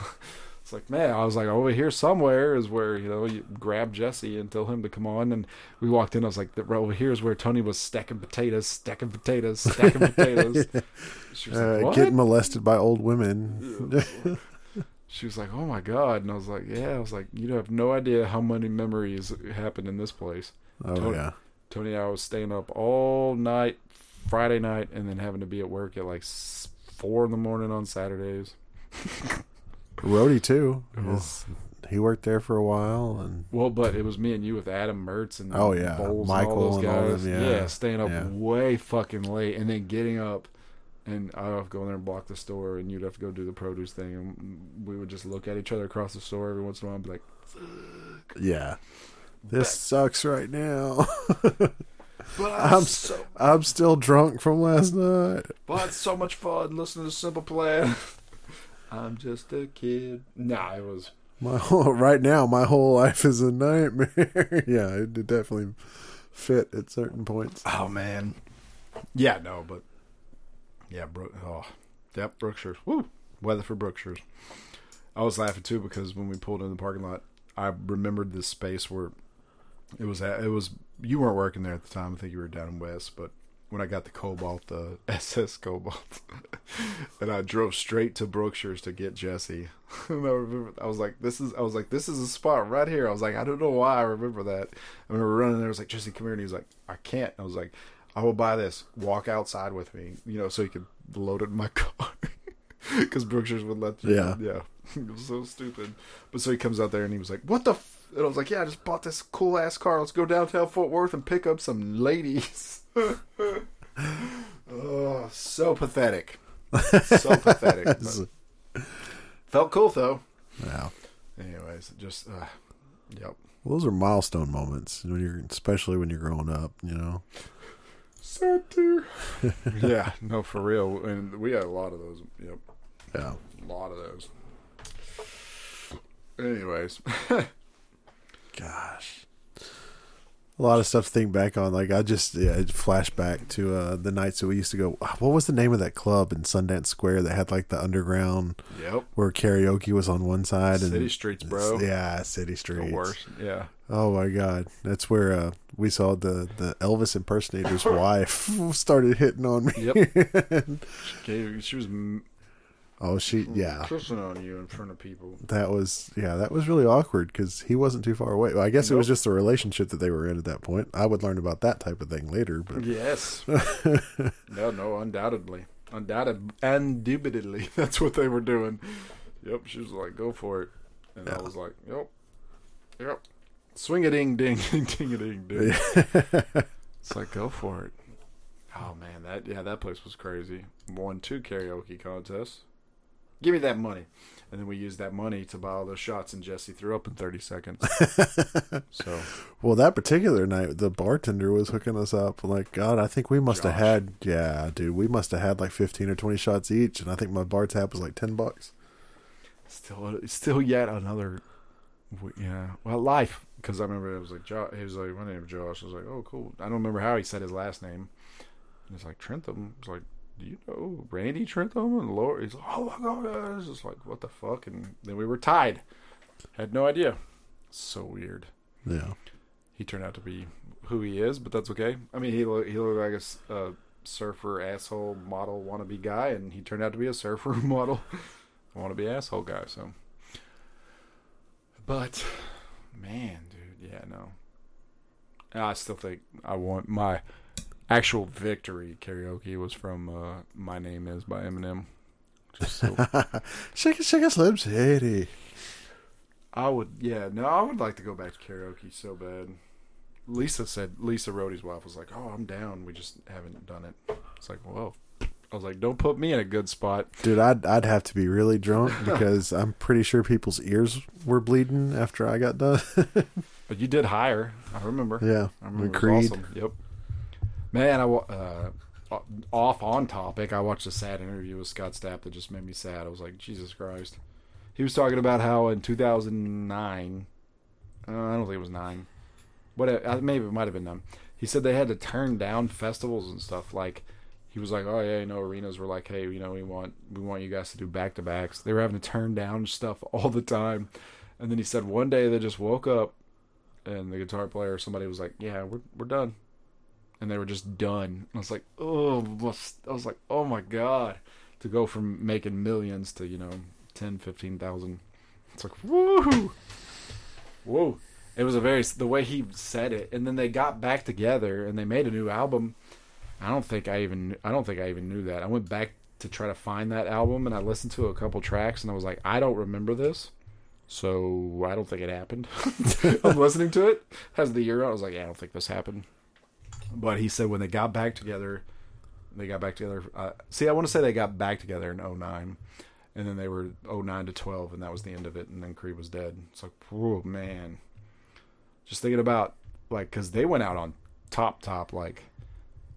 It's like, man, I was like, over here somewhere is where, you know, you grab Jesse and tell him to come on. And we walked in, I was like, right over here is where Tony was stacking potatoes, stacking potatoes, stacking potatoes. She was Uh, like, getting molested by old women. She was like, "Oh my god!" And I was like, "Yeah." I was like, "You have no idea how many memories happened in this place." Oh Totally. yeah, Tony and I was staying up all night Friday night, and then having to be at work at like four in the morning on Saturdays. Rhodey too. Oh. He worked there for a while, and Well, but it was me and you with Adam Mertz and Oh, yeah. Bowles Michael and all all those guys. them, yeah. staying up Yeah. way fucking late, and then getting up. And I'd have to go in there and block the store, and you'd have to go do the produce thing, and we would just look at each other across the store every once in a while and be like, yeah, this sucks right now. "But I'm so I'm still drunk from last night. But it's so much fun listening to Simple Plan. I'm just a kid. Nah, it was. My whole right now, my whole life is a nightmare. yeah, it did definitely fit at certain points. Oh man. Yeah, no, but yeah, Brook. Oh, yep, Brookshires. Woo, Weatherford Brookshires. I was laughing too because when we pulled in the parking lot, I remembered this space where it was. At, it was you weren't working there at the time. I think you were down in West, but when I got the Cobalt, the SS Cobalt, and I drove straight to Brookshire's to get Jesse. and I remember, I was like, "This is," I was like, "This is a spot right here." I was like, "I don't know why I remember that." I remember running there. I was like, "Jesse, come here," and he was like, "I can't." I was like, "I will buy this. Walk outside with me, you know, so he could load it in my car." Because Brookshire's would let you. Yeah. yeah. It was so stupid. But so he comes out there and he was like, "What the?" F-? And I was like, "Yeah, I just bought this cool ass car. Let's go downtown Fort Worth and pick up some ladies." Oh, so pathetic. So pathetic. felt cool though. Yeah, Anyways, just uh, yep. those are milestone moments when you're, especially when you're growing up. You know. Sad yeah, no, for real. And we had a lot of those. Yep, Yeah. a lot of those. Anyways, Gosh. A lot of stuff to think back on. Like I just yeah, flashback to uh, the nights that we used to go. What was the name of that club in Sundance Square that had like the underground yep. where karaoke was on one side and City streets, bro. Yeah, City Streets. The worst. Yeah. Oh my god, that's where uh, we saw the the Elvis impersonator's wife started hitting on me. Yep. Gave, she was oh, she yeah. kissing on you in front of people. That was yeah, that was really awkward because he wasn't too far away. Well, I guess it was just the relationship that they were in at that point. I would learn about that type of thing later, but Yes. no, no, undoubtedly. Undoubted, indubitably, that's what they were doing. Yep, she was like, go for it. And I was like, yep, yep. Swing a ding, ding, ding, ding, a ding, ding. It's like, go for it. Oh, man, that, yeah, that place was crazy. Won two karaoke contests. Give me that money. And then we used that money to buy all those shots, and Jesse threw up in 30 seconds. so, Well, that particular night, the bartender was hooking us up. Like, God, I think we must have had, yeah, dude, we must have had like 15 or 20 shots each. And I think my bar tab was like 10 bucks. still, still yet another, yeah. Well, life. Because I remember it was like, Josh, he was like, my name is Josh. I was like, oh, cool. I don't remember how he said his last name. And it's like, Trentham. It's like, do you know Randy Trentham? And Laura, he's like, oh my God. It's just like, what the fuck? And then we were tied. Had no idea. So weird. Yeah. he turned out to be who he is, but that's okay. I mean, he looked he looked like a a, surfer asshole model wannabe guy, and he turned out to be a surfer model wannabe asshole guy. So, but man, dude, yeah, no. I still think I want my actual victory karaoke was from uh, "My Name Is" by Eminem. Just so Shake it, shake it, Slim Shady. I would, yeah, no, I would like to go back to karaoke so bad. Lisa said, Lisa Rhodey's wife was like, "Oh, I'm down. We just haven't done it." It's like, whoa. I was like, "Don't put me in a good spot." Dude, I'd, I'd have to be really drunk because I'm pretty sure people's ears were bleeding after I got done. But you did higher. I remember. yeah. I remember. Creed. awesome. Yep. Man, I uh, off on topic. I watched a sad interview with Scott Stapp that just made me sad. I was like, Jesus Christ. He was talking about how in 2009, uh, I don't think it was nine, what uh, maybe it might have been nine. He said they had to turn down festivals and stuff. Like he was like, oh yeah, you know, arenas were like, hey, you know, we want we want you guys to do back to backs. They were having to turn down stuff all the time. And then he said one day they just woke up and the guitar player somebody was like, "Yeah, we're we're done," and they were just done. And I was like, "Oh," I was like, "Oh my god!" To go from making millions to you know ten, fifteen thousand, it's like woo, whoa. It was a very the way he said it, and then they got back together and they made a new album. I don't think I even I don't think I even knew that. I went back to try to find that album and I listened to a couple tracks and I was like, I don't remember this. So I don't think it happened. I'm listening to it. Has the year. I was like, yeah, I don't think this happened. But he said when they got back together, they got back together. Uh, see, I want to say they got back together in 09. And then they were 09 to 12, and that was the end of it. And then Creed was dead. It's like, oh, man. Just thinking about, like, because they went out on top, top, like,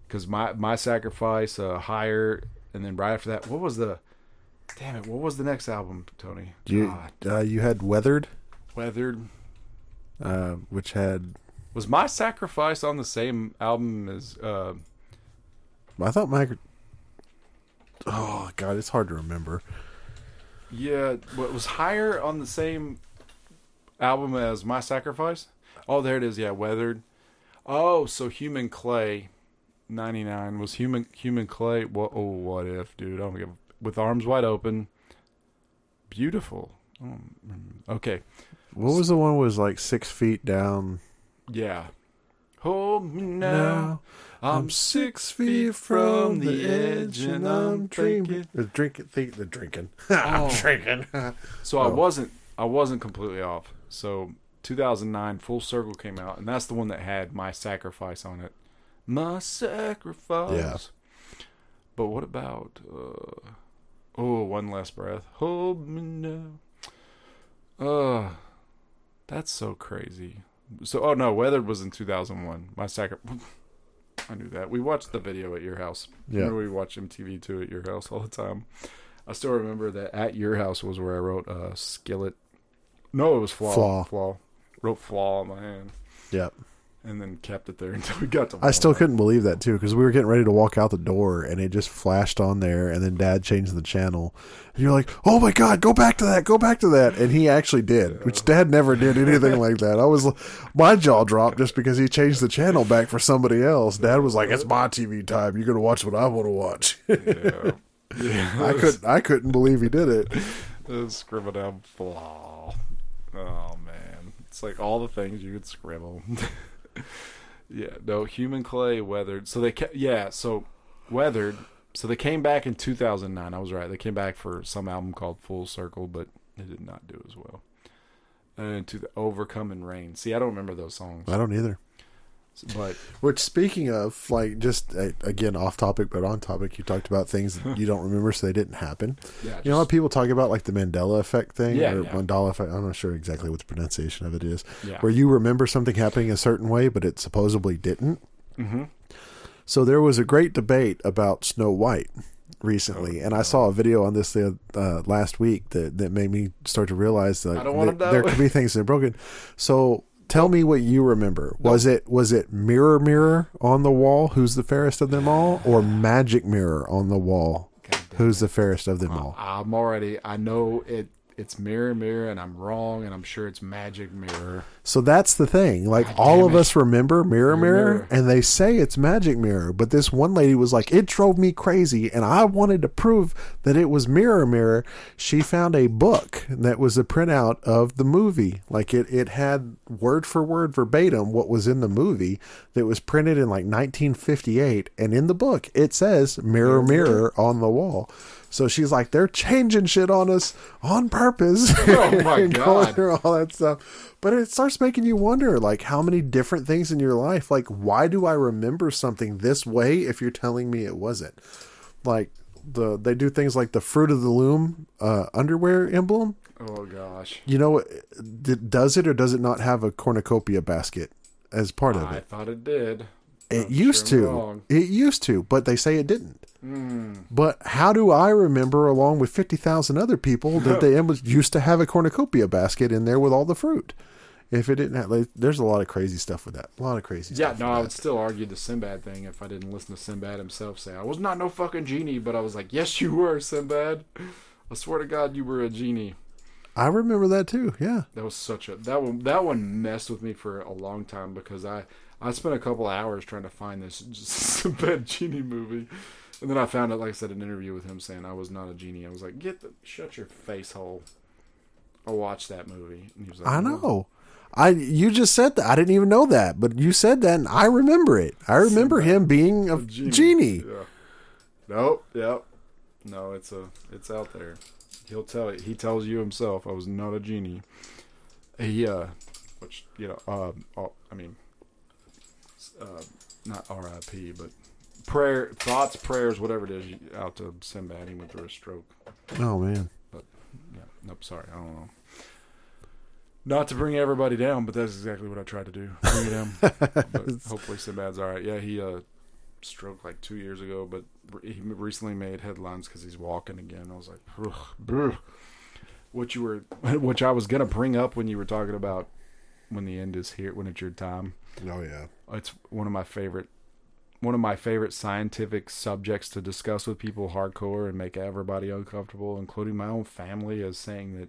because my, my sacrifice, uh, higher, and then right after that, what was the, damn it, what was the next album, Tony? You, uh, you had Weathered, Weathered. uh, which had, Was my sacrifice on the same album as uh I thought my, oh, God, it's hard to remember. yeah, what was higher on the same album as My Sacrifice? Oh, there it is. Yeah, Weathered. Oh, so Human Clay 99 was Human Human Clay. What oh, what if, dude? I'm give with arms wide open. Beautiful. Oh, okay. What was the one was like six feet down? Yeah. Hold me now. I'm six feet from the edge and I'm drinking. The drinking, the, the drinking. I'm Oh. drinking. So I Oh. wasn't I wasn't completely off. So 2009 Full Circle came out and that's the one that had my sacrifice on it. My sacrifice. Yeah. But what about uh Oh, one last breath. Hold me now. Uh that's so crazy. So oh no, Weathered was in 2001. My second. I knew that. We watched the video at your house. Yeah. Remember we watch MTV too at your house all the time. I still remember that at your house was where I wrote uh, skillet. No, it was flaw. Flaw. Flaw. Wrote flaw on my hand, Yep. And then kept it there until we got to. I still couldn't believe that too because we were getting ready to walk out the door and it just flashed on there and then Dad changed the channel and you're like, oh my god, go back to that, go back to that, and he actually did, which Dad never did anything like that. I was my jaw dropped just because he changed the channel back for somebody else. Dad was like, it's my TV time, you're gonna watch what I want to watch. Yeah. yeah. I couldn't, I couldn't believe he did it. Scribble down flaw. Oh man, it's like all the things you could scribble. yeah, no human clay weathered. So they kept. Yeah, so weathered. So they came back in 2009. I was right. They came back for some album called Full Circle, but it did not do as well. And to the Overcome and Rain. See, I don't remember those songs. I don't either. But Which, speaking of, like, just again off topic but on topic, you talked about things that you don't remember, so they didn't happen. yeah, You know how people talk about like the Mandela effect thing, Yeah, or yeah. Mandela effect. I'm not sure exactly what the pronunciation of it is, Yeah. where you remember something happening a certain way, but it supposedly didn't. hmm So there was a great debate about Snow White recently, and I saw a video on this the, uh, last week that, that made me start to realize that, I don't wanna that there could be things that are broken. So tell me what you remember. Was it was it mirror mirror on the wall? Who's the fairest of them all, or magic mirror on the wall? Who's the fairest of them all? I'm already. I know it. It's mirror, mirror, and I'm wrong, and I'm sure it's magic mirror. So that's the thing. Like all of it. us remember Mirror, Mirror, Mirror, Mirror. and they say it's Magic Mirror, but this one lady was like, it drove me crazy, and I wanted to prove that it was Mirror, Mirror. She found a book that was a printout of the movie. Like it, it had word for word verbatim what was in the movie that was printed in like 1958, and in the book it says Mirror, Mirror on the wall. So she's like, they're changing shit on us on purpose. Oh my and going through all that stuff. But it starts making you wonder, like, how many different things in your life, like, why do I remember something this way if you're telling me it wasn't? Like, the they do things like the fruit of the loom uh, underwear emblem. Oh gosh, You know, does it or does it not have a cornucopia basket as part of I it? I thought it did. It I'm used sure to. wrong. It used to, but they say it didn't. Hmm. But how do I remember, along with 50,000 other people, that they used to have a cornucopia basket in there with all the fruit? If it didn't have, like, there's a lot of crazy stuff with that. A lot of crazy Yeah, stuff. no, with I would still argue the Sinbad thing if I didn't listen to Sinbad himself say I was not no fucking genie, but I was like, yes, you were Sinbad. I swear to God, you were a genie. I remember that too. Yeah. That was such a that one. That one messed with me for a long time because I I spent a couple hours trying to find this Sinbad genie movie, and then I found it. like I said, an interview with him saying I was not a genie. I was like, get the shut your face hole. I watched that movie. And he was like, I "No." know. I you just said that. I didn't even know that, but you said that, and I remember it. I remember him being a A genie. Yeah. Nope. Yep. No, it's a it's out there. He'll tell you. He tells you himself. I was not a genie. He uh, which you know, uh, oh, I mean, uh, not R.I.P. But prayer, thoughts, prayers, whatever it is, out to Sinbad. He went through a stroke. Oh man. But Yeah. Nope. Sorry. I don't know. Not to bring everybody down, but that's exactly what I tried to do. Bring it down. but hopefully Sinbad's all right. Yeah, he uh, stroked like two years ago, but he recently made headlines because he's walking again. I was like, Ugh, bruh. what you were, which I was gonna bring up when you were talking about when the end is here, when it's your time. Oh yeah. It's one of my favorite, one of my favorite scientific subjects to discuss with people hardcore and make everybody uncomfortable, including my own family, as saying that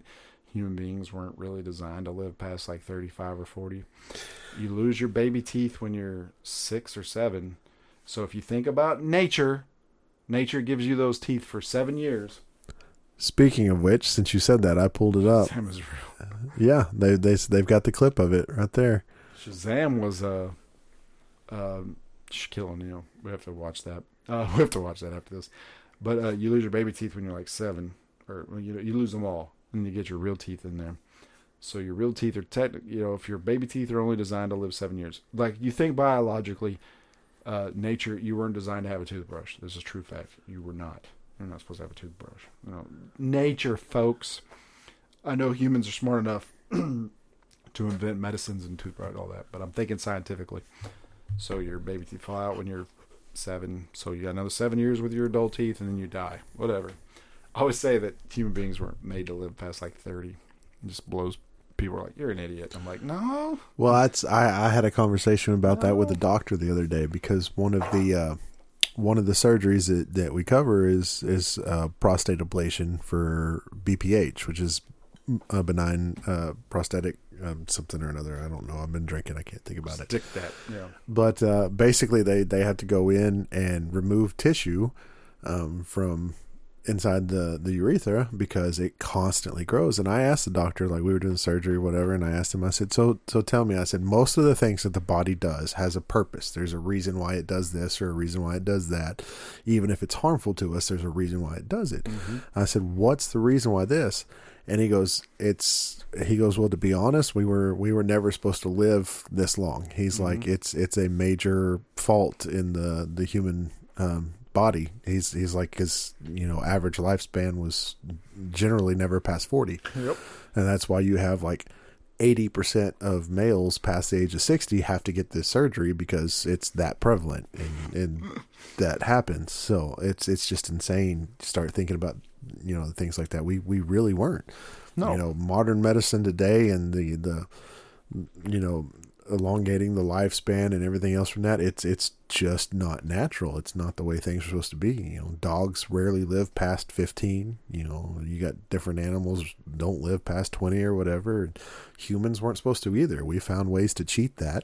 human beings weren't really designed to live past like 35 or 40. You lose your baby teeth when you're six or seven. So if you think about nature, nature gives you those teeth for seven years. Speaking of which, since you said that, I pulled it up. Is real. Yeah, they they they've got the clip of it right there. Shazam was uh, um, Shaquille O'Neal. We have to watch that. Uh, we have to watch that after this. But uh, you lose your baby teeth when you're like seven, or you know you lose them all, and you get your real teeth in there. So your real teeth are technically, you know, if your baby teeth are only designed to live seven years, like you think biologically, uh, nature, you weren't designed to have a toothbrush. This is true fact. You were not. You're not supposed to have a toothbrush. You know, nature, folks. I know humans are smart enough to invent medicines and toothbrush and all that, but I'm thinking scientifically. So your baby teeth fall out when you're seven. So you got another seven years with your adult teeth, and then you die. Whatever. I always say that human beings weren't made to live past like 30. It just blows. People are like, "You're an idiot." I'm like, "No." Well, that's I, I had a conversation about that with a doctor the other day because one of the uh, one of the surgeries that, that we cover is is uh, prostate ablation for BPH, which is a benign uh, prostatic um, something or another. I don't know. I've been drinking. I can't think about it. Stick that. Yeah. But uh, basically, they they had to go in and remove tissue um, from inside the the urethra because it constantly grows. And I asked the doctor, like we were doing surgery or whatever, and I asked him, I said, so so tell me, I said, most of the things that the body does has a purpose. There's a reason why it does this or a reason why it does that. Even if it's harmful to us, there's a reason why it does it. I said, what's the reason why this? And he goes, it's he goes, well, to be honest, we were we were never supposed to live this long. He's like, it's it's a major fault in the the human um, body. He's he's like his you know average lifespan was generally never past forty, Yep. and that's why you have like eighty percent of males past the age of sixty have to get this surgery because it's that prevalent and, and that happens. So it's it's just insane. to Start thinking about you know things like that. We we really weren't. No. You know, modern medicine today and the the you know elongating the lifespan and everything else from that it's it's just not natural it's not the way things are supposed to be you know dogs rarely live past 15 you know you got different animals don't live past 20 or whatever humans weren't supposed to either we found ways to cheat that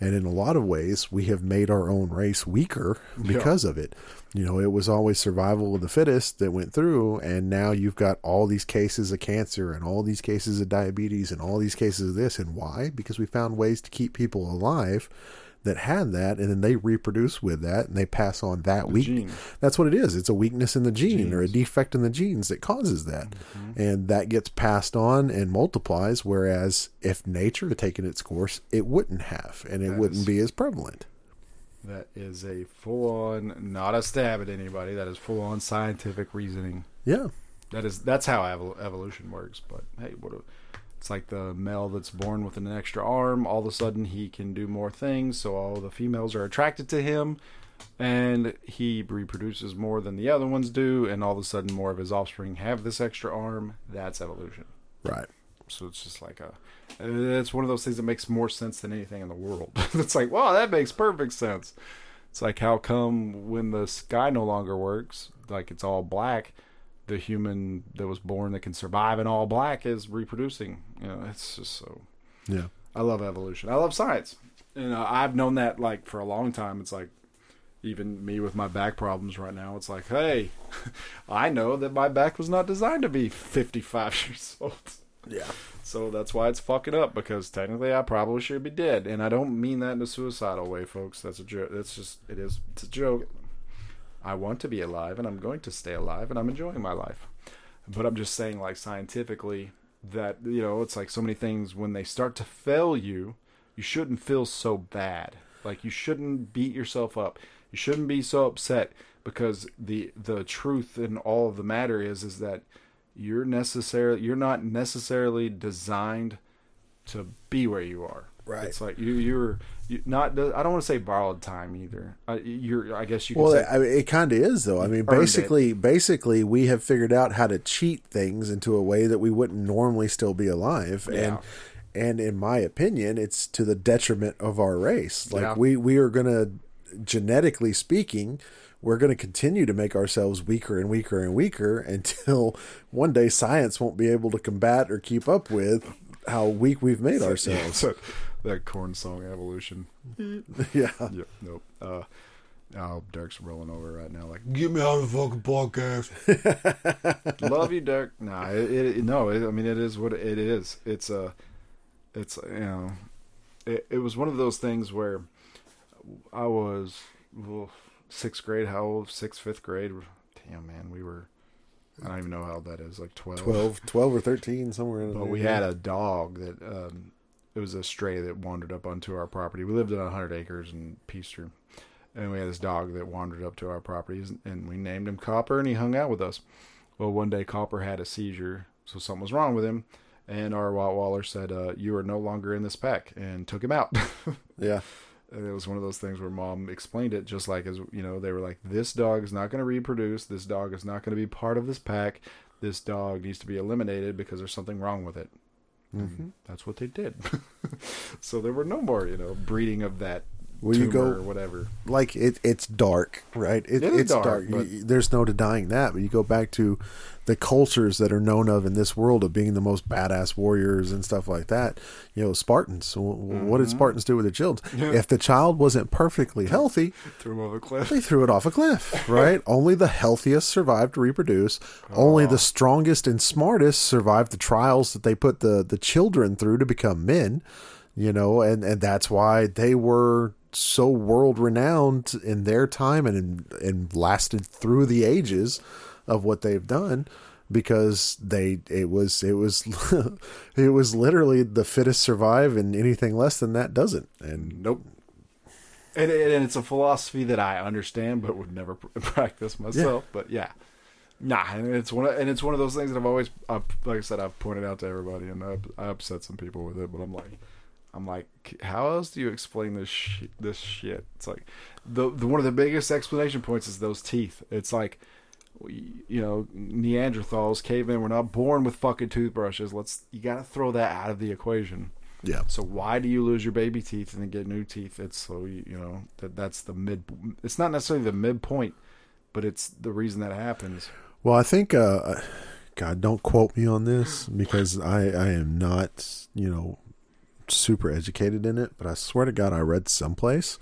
and in a lot of ways we have made our own race weaker because of it. You know it was always survival of the fittest that went through and now you've got all these cases of cancer and all these cases of diabetes and all these cases of this. And why? Because we found ways to keep people alive that had that and then they reproduce with that and they pass on that weak gene. that's what it is it's a weakness in the gene or a defect in the genes that causes that Mm-hmm. and that gets passed on and multiplies whereas if nature had taken its course it wouldn't have and it That wouldn't is- be as prevalent That is a full on, not a stab at anybody. That is full on scientific reasoning. yeah That is that's how evol- evolution works. But hey, what? A, it's like the male that's born with an extra arm. All of a sudden, he can do more things. So all the females are attracted to him, and he reproduces more than the other ones do. And all of a sudden, more of his offspring have this extra arm. That's evolution. right So it's just like a. It's one of those things that makes more sense than anything in the world. it's like, wow, that makes perfect sense. It's like how come when the sky no longer works, like it's all black, the human that was born that can survive in all black is reproducing. You know, it's just so. yeah I love evolution. I love science, and uh, I've known that like for a long time. It's like even me with my back problems right now. It's like, hey, I know that my back was not designed to be 55 years old. yeah So that's why it's fucking up because technically I probably should be dead, and I don't mean that in a suicidal way, folks. That's a joke. That's just it is. It's a joke. I want to be alive, and I'm going to stay alive, and I'm enjoying my life. But I'm just saying, like scientifically, that you know, it's like so many things when they start to fail you, you shouldn't feel so bad. Like you shouldn't beat yourself up. You shouldn't be so upset because the the truth in all of the matter is is that you're necessarily you're not necessarily designed to be where you are. Right. It's like you you're you, not. I don't want to say borrowed time either. Uh, you're. I guess you. Could Well, say, I mean, it kind of is though. I mean, Earned it. basically, basically, we have figured out how to cheat things into a way that we wouldn't normally still be alive, Yeah. and and in my opinion, it's to the detriment of our race. Like Yeah. we we are gonna, genetically speaking, we're gonna continue to make ourselves weaker and weaker and weaker until one day science won't be able to combat or keep up with how weak we've made ourselves. So, that Korn song evolution. yeah. Yep. Nope. Uh, oh, Dirk's rolling over right now. Like, get me out of the fucking podcast. Love you, Dirk. Nah, it, it no. It, I mean, it is what it is. It's a, it's you know, it, it was one of those things where I was well, sixth grade. How old? Sixth, fifth grade. Damn, man, we were. I don't even know how old that is. Like 12. 12, 12 or 13, somewhere in But there. we had a dog that um, it was a stray that wandered up onto our property. We lived on 100 acres in Peaster, and we had this dog that wandered up to our properties, and we named him Copper, and he hung out with us. Well, one day Copper had a seizure, so something was wrong with him, and our Rottweiler said, uh, "You are no longer in this pack," and took him out. Yeah. And it was one of those things where mom explained it just like as you know they were like this dog is not going to reproduce this dog is not going to be part of this pack this dog needs to be eliminated because there's something wrong with it Mm-hmm. That's what they did so there were no more you know breeding of that Well, you go- or whatever. like it it's dark right? It, it's dark, dark, You- there's no denying that but you go back to the cultures that are known of in this world of being the most badass warriors and stuff like that. You know spartans. W- what did mm-hmm. spartans do with the children if the child wasn't perfectly healthy Threw him over a cliff. they threw it off a cliff right? Only the healthiest survived to reproduce. Only the oh. strongest and smartest survived the trials that they put the the children through to become men you know? And and that's why they were so world renowned in their time and and lasted through the ages of what they've done because they it was it was it was literally the fittest survive and anything less than that doesn't and Nope. And, and it's a philosophy that I understand, but would never practice myself. But yeah, nah. And it's one of, and it's one of those things that I've always, I've, like I said, I've pointed out to everybody, and I, I upset some people with it. But I'm like, I'm like, how else do you explain this sh- this shit? It's like the, the one of the biggest explanation points is those teeth. It's like. we- You know, Neanderthals, cavemen, were not born with fucking toothbrushes. Let's you got to throw that out of the equation. yeah So why do you lose your baby teeth and then get new teeth? It's so you, you know that that's the mid. It's not necessarily the midpoint, but it's the reason that happens. Well, I think, uh, God, don't quote me on this because I, I am not, you know, super educated in it. But I swear to God, I read someplace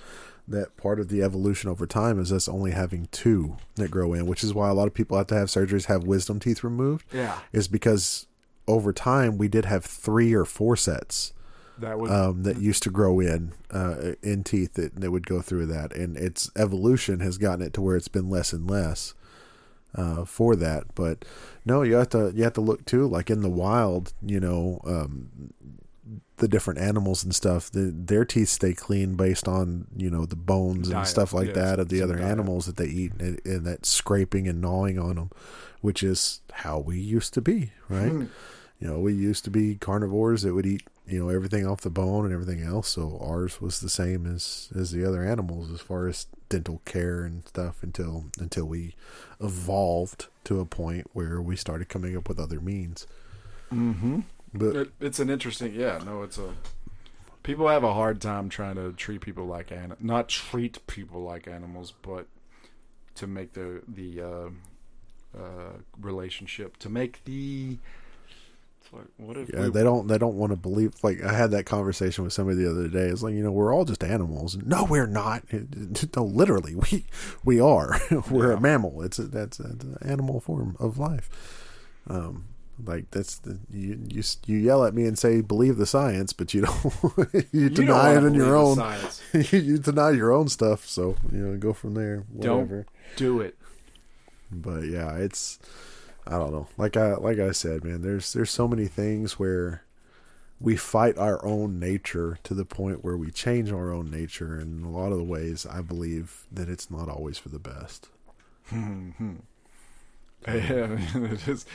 that part of the evolution over time is us only having two that grow in, which is why a lot of people have to have surgeries, have wisdom teeth removed. Yeah, Is because over time we did have three or four sets that would. um, that used to grow in uh, in teeth that, that would go through that, and its evolution has gotten it to where it's been less and less uh, for that. But no, you have to you have to look too, like in the wild, you know, um, the different animals and stuff. The, their teeth stay clean based on you know the bones and stuff like yeah, that of the other diet. animals that they eat, and, and that scraping and gnawing on them, which is how we used to be, right? Hmm. You know, we used to be carnivores that would eat, you know, everything off the bone and everything else. So ours was the same as as the other animals as far as dental care and stuff until until we evolved to a point where we started coming up with other means. mm-hmm. But it, it's an interesting. Yeah, no, it's a. People have a hard time trying to treat people like an not treat people like animals, but to make the the uh, uh, relationship to make the. It's like what if yeah, we- they don't they don't want to believe. Like I had that conversation with somebody the other day. It's like you know we're all just animals. No, we're not. No, literally we we are. we're Yeah. a mammal. It's a, that's, that's an animal form of life. Um, like that's the you you you yell at me and say believe the science, but you don't you, You don't deny it in your own. science. you deny your own stuff. So you know go from there. Don't. Do it. but yeah it's i don't know like i like i said man there's there's so many things where we fight our own nature to the point where we change our own nature and in a lot of the ways i believe that it's not always for the best Yeah, it is.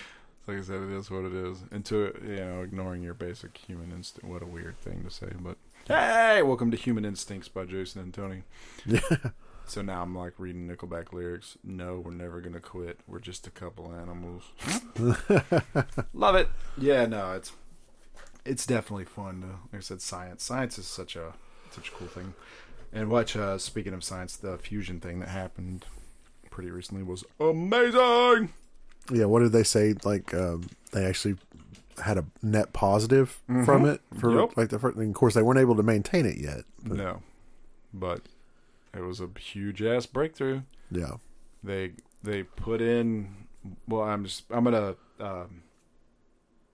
Like I said, it is what it is. And to you know, ignoring your basic human instinct. What a weird thing to say, but hey, welcome to Human Instincts by Jason and Tony. yeah So now I'm like reading Nickelback lyrics. No, we're never gonna quit. We're just a couple animals. Love it. Yeah, no, it's it's definitely fun. To, like I said, science. Science is such a such a cool thing. And watch. Uh, speaking of science, the fusion thing that happened pretty recently was amazing. Yeah what did they say like um, they actually had a net positive from it for Mm-hmm. Yep. like the first and of course they weren't able to maintain it yet but No, but it was a huge ass breakthrough. yeah They they put in. Well, I'm just I'm gonna um,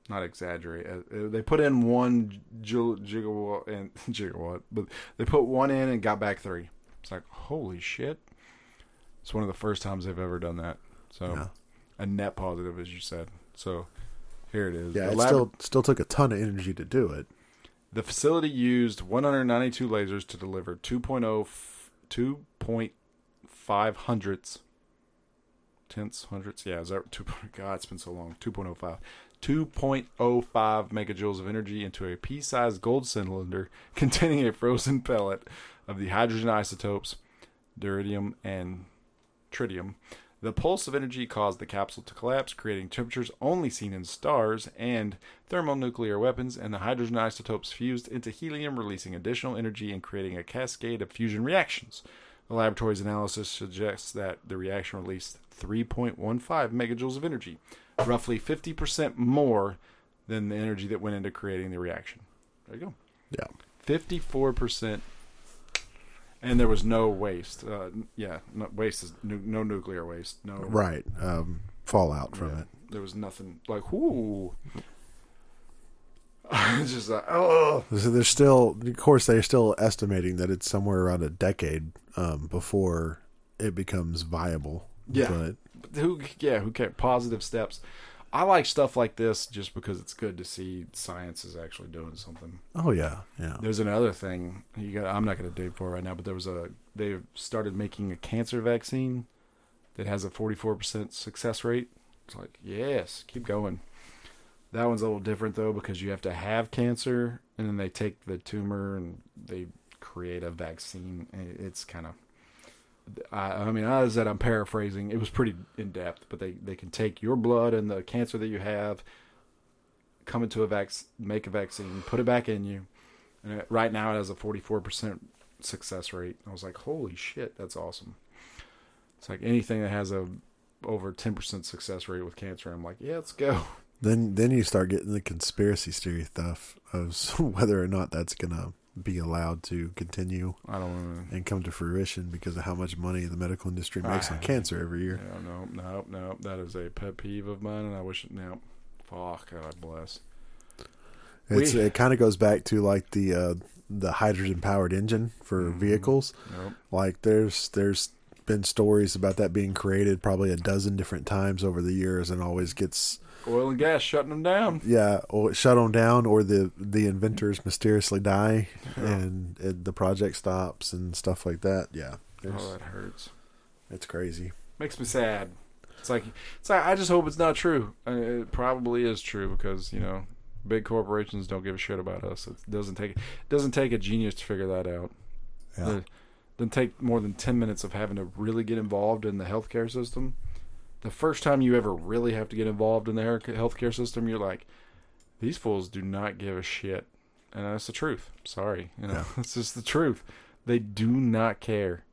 not exaggerate. Uh, They put in one gigawatt and gigawatt, but they put one in and got back three. It's like holy shit! It's one of the first times they've ever done that. So yeah a net positive, as you said. So here it is. yeah The it lab- still still took a ton of energy to do it. The facility used 192 lasers to deliver 2.0 f- 2.5 hundredths tenths hundredths? Yeah is that two god it's been so long. 2.05 2.05 megajoules of energy into a pea-sized gold cylinder containing a frozen pellet of the hydrogen isotopes deuterium and tritium The pulse of energy caused the capsule to collapse, creating temperatures only seen in stars and thermonuclear weapons, and the hydrogen isotopes fused into helium, releasing additional energy and creating a cascade of fusion reactions. The laboratory's analysis suggests that the reaction released 3.15 megajoules of energy, roughly 50% more than the energy that went into creating the reaction. There you go. Yeah. 54% and there was no waste uh, yeah no, waste is nu- no nuclear waste no Right. Um, fallout from yeah, it. there was nothing like whoo just like oh So they're still, of course, they're still estimating that it's somewhere around a decade um, before it becomes viable. Yeah. But who yeah who cares positive steps i like stuff like this just because it's good to see science is actually doing something oh yeah, yeah. There's another thing you got. I'm not going to dig for it right now, but there was a they started making a cancer vaccine that has a 44% success rate. It's like yes, keep going. That one's a little different though because you have to have cancer and then they take the tumor and they create a vaccine. It's kind of. I, I mean, as that I'm paraphrasing. It was pretty in depth, but they they can take your blood and the cancer that you have, come into a vac, make a vaccine, put it back in you, and it, right now it has a 44% success rate. I was like, holy shit, that's awesome. It's like anything that has a over 10% success rate with cancer, I'm like, yeah, let's go. Then then you start getting the conspiracy theory stuff of whether or not that's gonna be allowed to continue I don't and come to fruition because of how much money the medical industry makes on Ah. cancer every year. No, no, no, no. That is a pet peeve of mine, and I wish it. No, fuck, God bless. It's We- it kind of goes back to like the uh, the hydrogen powered engine for Mhm. vehicles. Nope. Like there's there's been stories about that being created probably a dozen different times over the years and always gets Oil and gas shutting them down. yeah or shut them down or the the inventors mysteriously die Yeah. and it, the project stops and stuff like that. Yeah, Oh, that hurts. it's crazy. Makes me sad. It's like it's like I just hope it's not true. It probably is true because you know big corporations don't give a shit about us. It doesn't take it doesn't take a genius to figure that out. Yeah. It doesn't take more than ten minutes of having to really get involved in the healthcare system. The first time you ever really have to get involved in the healthcare system, you're like, these fools do not give a shit, and that's the truth. Sorry, you know, Yeah. it's just the truth. They do not care.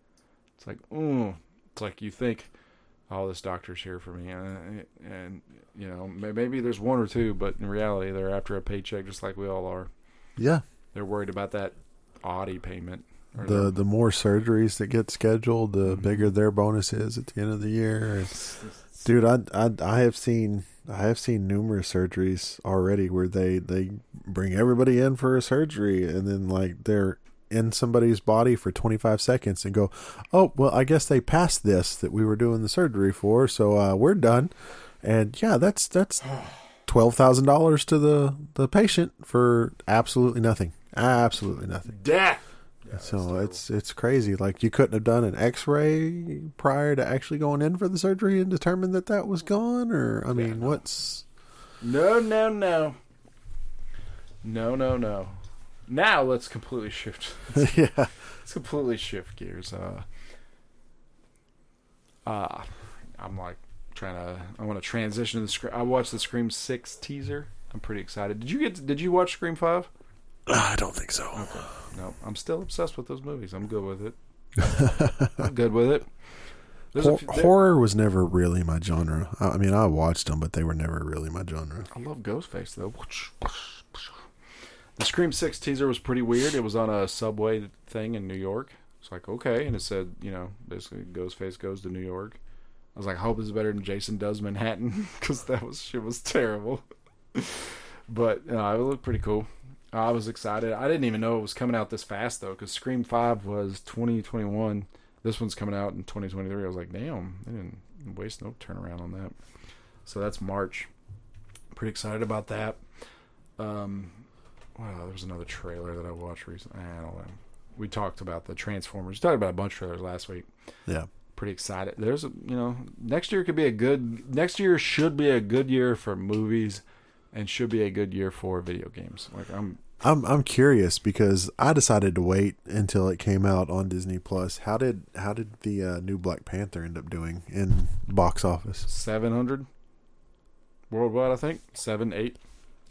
It's like, mm. it's like you think, oh, this doctor's here for me, and, and you know, maybe there's one or two, but in reality, they're after a paycheck, just like we all are. Yeah, They're worried about that Audi payment. The the more surgeries that get scheduled, the Mhm. bigger their bonus is at the end of the year. Dude, I, I I have seen I have seen numerous surgeries already where they they bring everybody in for a surgery and then like they're in somebody's body for 25 seconds and go, "Oh, well, I guess they passed this that we were doing the surgery for, so uh, we're done." And yeah, that's that's $12,000 to the the patient for absolutely nothing. Absolutely nothing. death. So it's it's crazy. Like you couldn't have done an X-ray prior to actually going in for the surgery and determined that that was gone, or I mean, no. what's No, no, no. No, no, no. Now let's completely shift. yeah, Let's completely shift gears. Uh, uh I'm like trying to. I want to transition to the screen. I watched the Scream Six teaser. I'm pretty excited. Did you get? Did you watch Scream Five? I don't think so. Okay. No, I'm still obsessed with those movies. I'm good with it. I'm good with it. Hor- few- horror was never really my genre. I, I mean, I watched them, but they were never really my genre. I love Ghostface though. The Scream Six teaser was pretty weird. It was on a subway thing in New York. It's like okay, and it said you know basically Ghostface goes to New York. I was like, I hope this is better than Jason Does Manhattan because that was shit was terrible. but uh, it looked pretty cool. I was excited. I didn't even know it was coming out this fast though, because Scream Five was 2021. This one's coming out in 2023. I was like, damn, they didn't waste no turnaround on that. So that's March. Pretty excited about that. Um, well, there was another trailer that I watched recently. I don't know. We talked about the Transformers. We talked about a bunch of trailers last week. Yeah, Pretty excited. There's a you know next year could be a good next year should be a good year for movies, and should be a good year for video games. Like I'm I'm I'm curious because I decided to wait until it came out on Disney Plus. How did how did the uh, new Black Panther end up doing in box office? Seven hundred worldwide, I think seven, eight.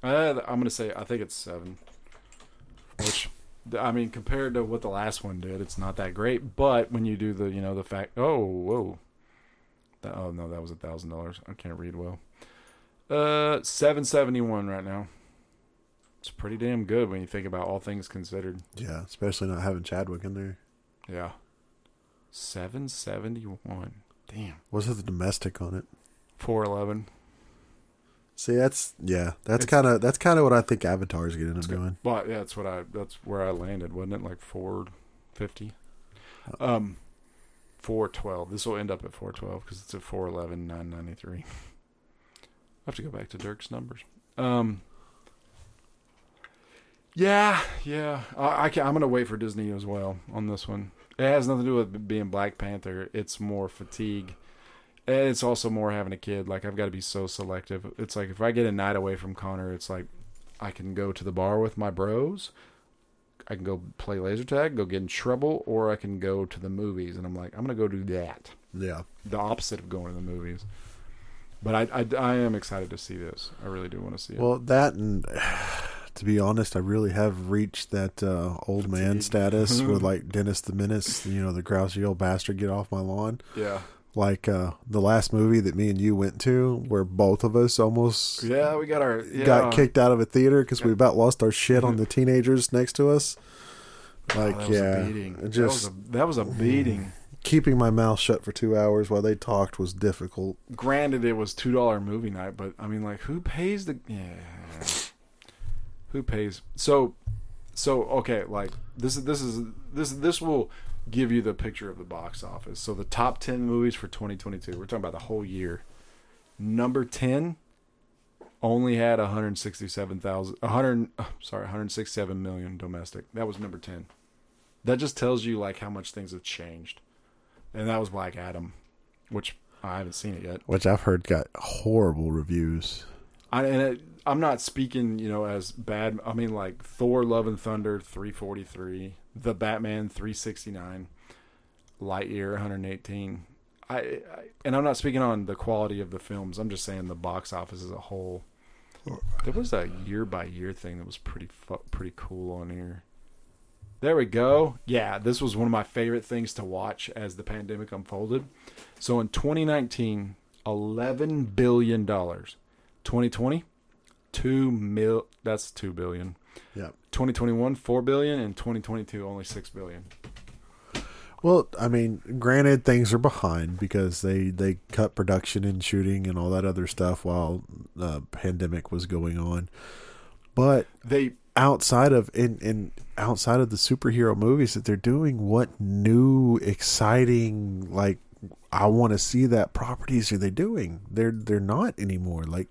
Uh, I'm gonna say I think it's seven. Which, I mean, compared to what the last one did, it's not that great. But when you do the, you know, the fact, oh, whoa, that, oh no, that was a thousand dollars. I can't read well. Uh, 771 right now. It's pretty damn good when you think about all things considered. Yeah, especially not having Chadwick in there. Yeah. 771. Damn. What's the domestic on it? 411. See, that's yeah, that's kind of that's kind of what I think Avatar's going to end up doing. But yeah, that's what I that's where I landed, wasn't it? Like 450. Um 412. This will end up at 412 because it's at 411 993 have to go back to Dirk's numbers. Um. Yeah, yeah. I, I can, I'm gonna wait for Disney as well on this one. It has nothing to do with being Black Panther. It's more fatigue. And it's also more having a kid. Like I've got to be so selective. It's like if I get a night away from Connor, it's like I can go to the bar with my bros. I can go play laser tag, go get in trouble, or I can go to the movies. And I'm like, I'm gonna go do that. Yeah, The opposite of going to the movies. But I, I, I am excited to see this. I really do want to see it. well, that and to be honest, I really have reached that uh, old man status with like Dennis the Menace. You know, the grousey old bastard, get off my lawn. yeah, Like uh, the last movie that me and you went to, where both of us almost yeah, we got our yeah. got kicked out of a theater because we about lost our shit on the teenagers next to us. Oh, Like, that was yeah, a beating. it that was just a, that was a beating. Keeping my mouth shut for two hours while they talked was difficult. Granted, it was two dollar movie night, but I mean, like, who pays the? Yeah, who pays? So, so okay, like this is this is this this will give you the picture of the box office. So the top ten movies for 2022. We're talking about the whole year. Number ten only had 167,000 100 uh, sorry 167 million domestic. That was number 10. That just tells you like how much things have changed. And that was Black Adam, which I haven't seen it yet. Which I've heard got horrible reviews. I, and it, I'm not speaking, you know, as bad. I mean, like Thor: Love and Thunder, 343, The Batman, 369, Lightyear, 118. I, I and I'm not speaking on the quality of the films. I'm just saying the box office as a whole. There was a year by year thing that was pretty fu- pretty cool on here. There we go. Yeah, this was one of my favorite things to watch as the pandemic unfolded. So in 2019, 11 billion dollars. 2020, 2 mil that's 2 billion. Yeah. 2021, 4 billion and 2022 only 6 billion. Well, I mean, granted, things are behind because they they cut production and shooting and all that other stuff while the pandemic was going on. But They outside of in, in outside of the superhero movies that they're doing, what new exciting like I want to see that properties are they doing? They're they're not anymore. Like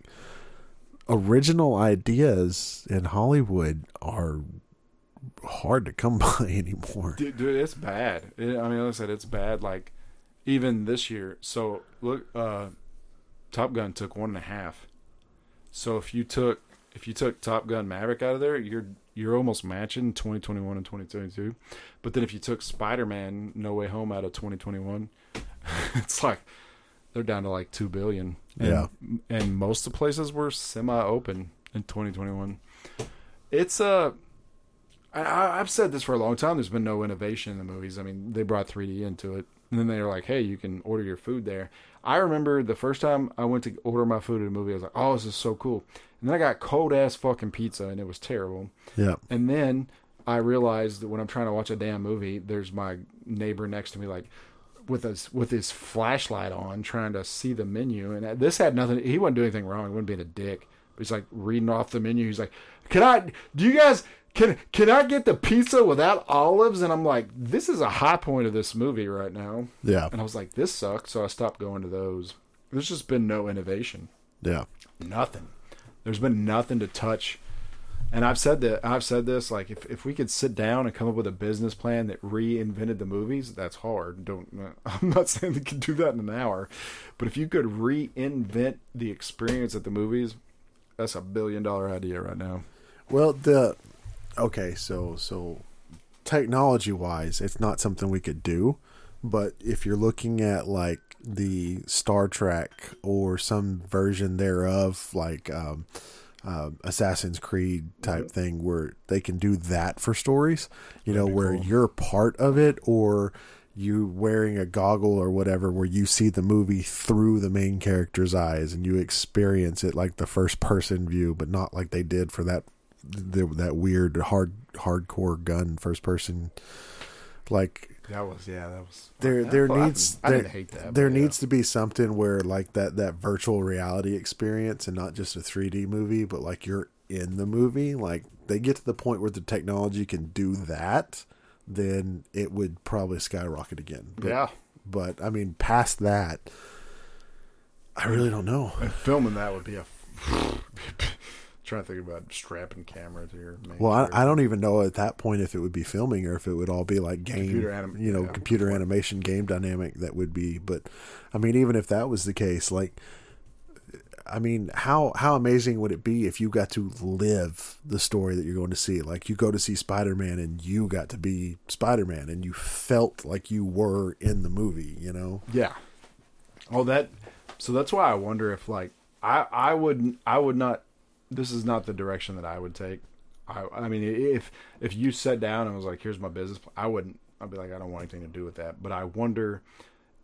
original ideas in Hollywood are hard to come by anymore. Dude, dude, it's bad. It, I mean, like I said, it's bad. Like even this year. So look, uh, Top Gun took one and a half. So if you took if you took Top Gun Maverick out of there, you're you're almost matching 2021 and 2022. But then if you took Spider Man No Way Home out of 2021, it's like they're down to like two billion. And, Yeah. and most of the places were semi open in 2021. It's uh I- I've said this for a long time. There's been no innovation in the movies. I mean, they brought 3D into it, and then they were like, "Hey, you can order your food there." I remember the first time I went to order my food at a movie, I was like, "Oh, this is so cool!" And then I got cold ass fucking pizza, and it was terrible. Yeah. And then I realized that when I'm trying to watch a damn movie, there's my neighbor next to me, like with his with his flashlight on, trying to see the menu. And this had nothing. He wasn't doing anything wrong. He wasn't being a dick. But he's like reading off the menu. He's like, "Can I? Do you guys?" Can, can I get the pizza without olives? And I'm like, this is a high point of this movie right now. Yeah. And I was like, this sucks. So I stopped going to those. There's just been no innovation Yeah. nothing. There's been nothing to touch. And I've said that I've said this like if, if we could sit down and come up with a business plan that reinvented the movies, that's hard. Don't I'm not saying we can do that in an hour, but if you could reinvent the experience at the movies, that's a billion dollar idea right now. Well, the okay, so so technology wise, it's not something we could do. But if you're looking at like the Star Trek or some version thereof, like um, uh, Assassin's Creed type thing, where they can do that for stories, you know, where you're part of it, or you wearing a goggle or whatever, where you see the movie through the main character's eyes and you experience it like the first person view, but not like they did for that the, that weird hard hardcore gun first person like That was yeah. That was there that- there I needs I there, didn't hate that. there but yeah. needs to be something where like that that virtual reality experience and not just a 3D movie but like you're in the movie like they get to the point where the technology can do that then it would probably skyrocket again but, Yeah. but I mean past that I really don't know And filming that would be a. trying to think about strapping cameras here. Well, I. I don't even know at that point if it would be filming or if it would all be like game, Computer anim- you know, yeah. computer animation, game dynamic that would be. But I mean, even if that was the case, like, I mean, how how amazing would it be if you got to live the story that you're going to see? Like, you go to see Spider Man and you got to be Spider Man and you felt like you were in the movie. You know? Yeah. Oh, that. So that's why I wonder if like I I would I would not. This is not the direction that I would take. I I mean if if you sat down and was like, here's my business, plan," I wouldn't. I'd be like, I don't want anything to do with that. But I wonder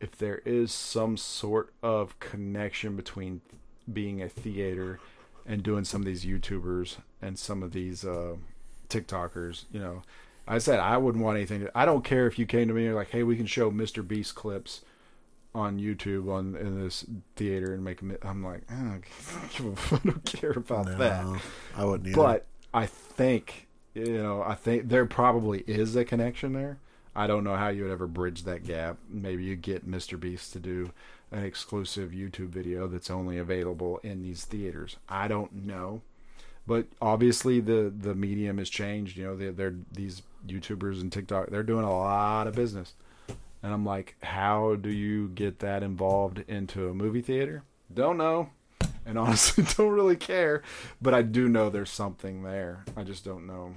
if there is some sort of connection between being a theater and doing some of these YouTubers and some of these uh, TikTokers. You know, I said I wouldn't want anything. To, I don't care if you came to me and you're like, hey, we can show Mr. Beast clips on YouTube on in this theater and make them. I'm like, I don't, care about that. I wouldn't either. But I think you know, I think there probably is a connection there. I don't know how you would ever bridge that gap. Maybe you get Mr. Beast to do an exclusive YouTube video that's only available in these theaters. I don't know, but obviously the the medium has changed. You know, they're, they're these YouTubers and TikTok. They're doing a lot of business, and I'm like, how do you get that involved into a movie theater? Don't know and honestly don't really care. But I do know there's something there. I just don't know.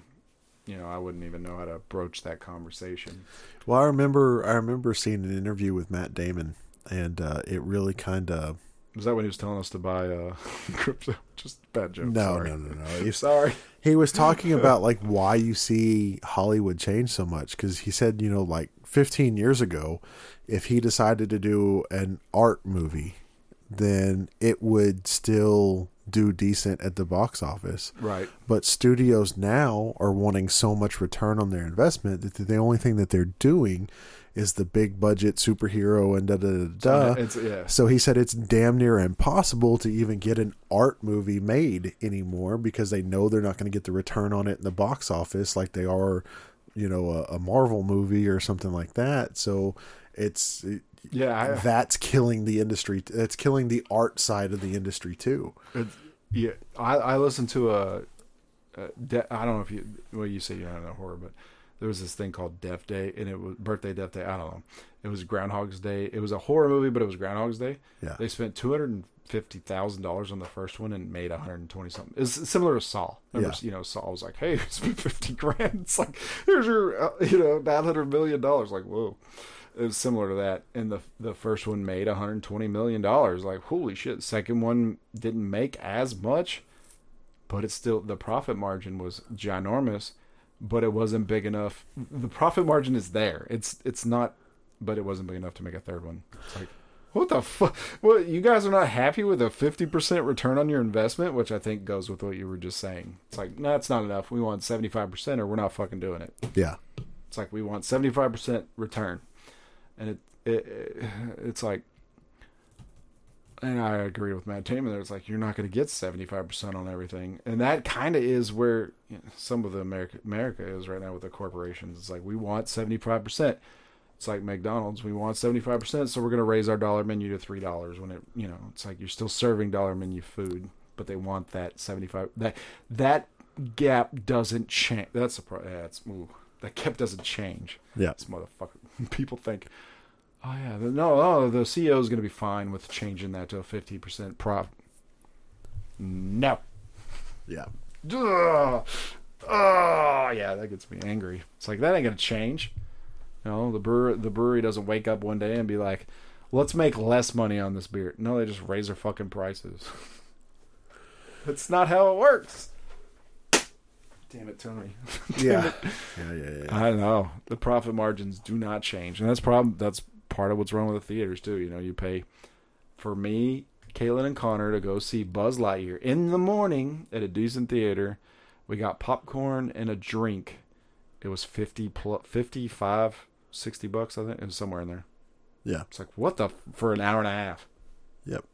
You know, I wouldn't even know how to broach that conversation. Well, I remember I remember seeing an interview with Matt Damon, and uh, it really kind of Was that when he was telling us to buy uh, crypto? Just a bad joke. no, sorry. no, no, no. He, Sorry. he was talking about like why you see Hollywood change so much because he said you know like 15 years ago, if he decided to do an art movie, then it would still do decent at the box office. Right. But studios now are wanting so much return on their investment that the only thing that they're doing is the big budget superhero and da da da da. It's yeah. So he said it's damn near impossible to even get an art movie made anymore because they know they're not going to get the return on it in the box office like they are, you know, a, a Marvel movie or something like that. So it's Yeah. I, that's killing the industry. That's killing the art side of the industry too. Yeah, I, I listened to a, a de- I don't know if you well you say you're not into horror, but there was this thing called Death Day, and it was birthday Death Day. I don't know. It was Groundhog's Day. It was a horror movie, but it was Groundhog's Day. Yeah. They spent two hundred and fifty thousand dollars on the first one and made one hundred and twenty something. It's similar to Saw. Remember, Yeah. you know, Saw was like, "Hey, spent fifty grand." It's like, here's your, uh, you know, nine hundred million dollars. Like, whoa. It was similar to that, and the the first one made 120 million dollars. Like, holy shit! Second one didn't make as much, but it's still the profit margin was ginormous, but it wasn't big enough. The profit margin is there. It's it's not, but it wasn't big enough to make a third one. It's like, what the fuck? What you guys are not happy with a 50 percent return on your investment, which I think goes with what you were just saying. It's like, no, it's not enough. We want 75 percent, or we're not fucking doing it. Yeah. It's like we want seventy five percent return, and it, it, it it's like, and I agree with Matt Damon. There, it's like you're not going to get seventy five percent on everything, and that kind of is where you know, some of the America America is right now with the corporations. It's like we want seventy five percent. It's like McDonald's. We want seventy five percent, so we're going to raise our dollar menu to three dollars. When it, you know, it's like you're still serving dollar menu food, but they want that seventy five. That that gap doesn't change. That's a pro. Yeah, it's ooh, that gap doesn't change. Yeah. This motherfucker. People think, oh yeah, no, oh the CEO is going to be fine with changing that to a fifty percent prop. No. Yeah. Ugh. Oh ah, yeah, that gets me angry. It's like that ain't gonna change. You know, the brewer the brewery doesn't wake up one day and be like, let's make less money on this beer. No, they just raise their fucking prices. That's not how it works. Damn it, Tony. Yeah. yeah, yeah, yeah. I know the profit margins do not change, and that's problem. That's part of what's wrong with the theaters too. You know, you pay for me, Kaylin, and Connor to go see Buzz Lightyear in the morning at a decent theater. We got popcorn and a drink. It was 50 plus, 55, 60 bucks, I think. It was somewhere in there. Yeah. It's like, what the, f- for an hour and a half? Yep.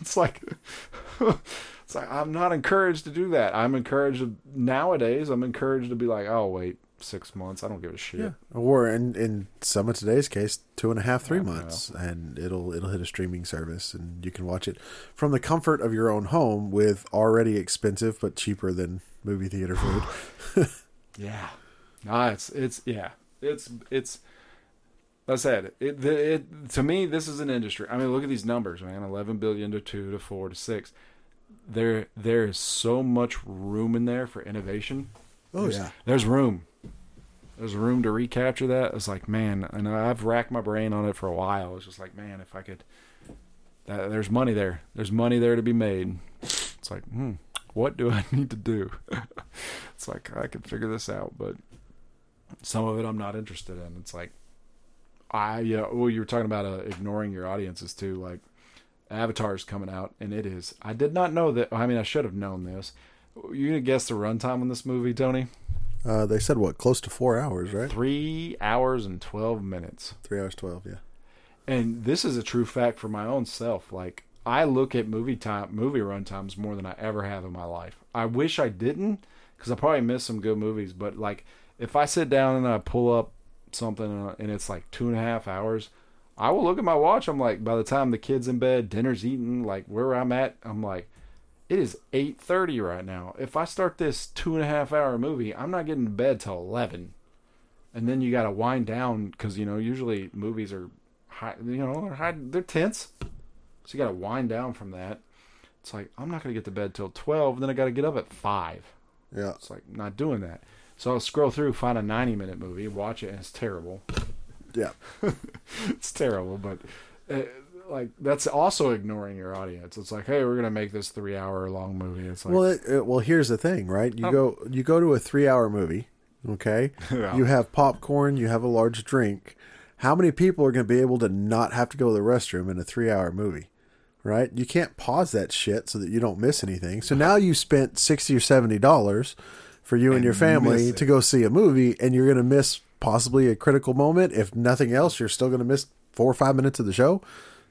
It's like, it's like, I'm not encouraged to do that. I'm encouraged, to, nowadays, I'm encouraged to be like, oh, wait, six months. I don't give a shit. Yeah. Or in in some of today's case, two and a half, three months, and it'll it'll hit a streaming service, and you can watch it from the comfort of your own home with already expensive but cheaper than movie theater food. Yeah. Ah, it's it's yeah. It's it's. I said it, the, it. To me, this is an industry. I mean, look at these numbers, man. Eleven billion to two to four to six. There, there is so much room in there for innovation. Oh there's, yeah. there's room. There's room to recapture that. It's like, man, and I've racked my brain on it for a while. It's just like, man, if I could, that, there's money there. There's money there to be made. It's like, hmm, what do I need to do? it's like I could figure this out, but some of it I'm not interested in. It's like, I, you know, well, you were talking about uh, ignoring your audiences too. Like, Avatar's coming out, and it is. I did not know that. I mean, I should have known this. You gonna guess the runtime on this movie, Tony? Uh, they said what, close to four hours, right? Three hours and twelve minutes. Three hours twelve. Yeah. And this is a true fact for my own self. Like I look at movie time, movie run times more than I ever have in my life. I wish I didn't, because I probably missed some good movies. But like, if I sit down and I pull up something uh, and it's like two and a half hours, I will look at my watch. I'm like, by the time the kids in bed, dinner's eaten, like where I'm at, I'm like, it is eight thirty right now. If I start this two and a half hour movie, I'm not getting to bed till eleven, and then you got to wind down because you know usually movies are high, you know they're high, they're tense, so you got to wind down from that. It's like I'm not gonna get to bed till twelve, then I got to get up at five. Yeah. It's like not doing that. So I'll scroll through, find a 90 minute movie, watch it, and it's terrible. Yeah. it's terrible, but uh, like that's also ignoring your audience. It's like, hey, we're gonna make this three hour long movie. It's like, Well, it, it, well, here's the thing, right? You Oh. go you go to a three hour movie, okay? Yeah. You have popcorn, you have a large drink. How many people are going to be able to not have to go to the restroom in a three hour movie? Right? You can't pause that shit so that you don't miss anything. So now you spent sixty or seventy dollars for you and, And your family to go see a movie, and you're going to miss possibly a critical moment. If nothing else, you're still going to miss four or five minutes of the show.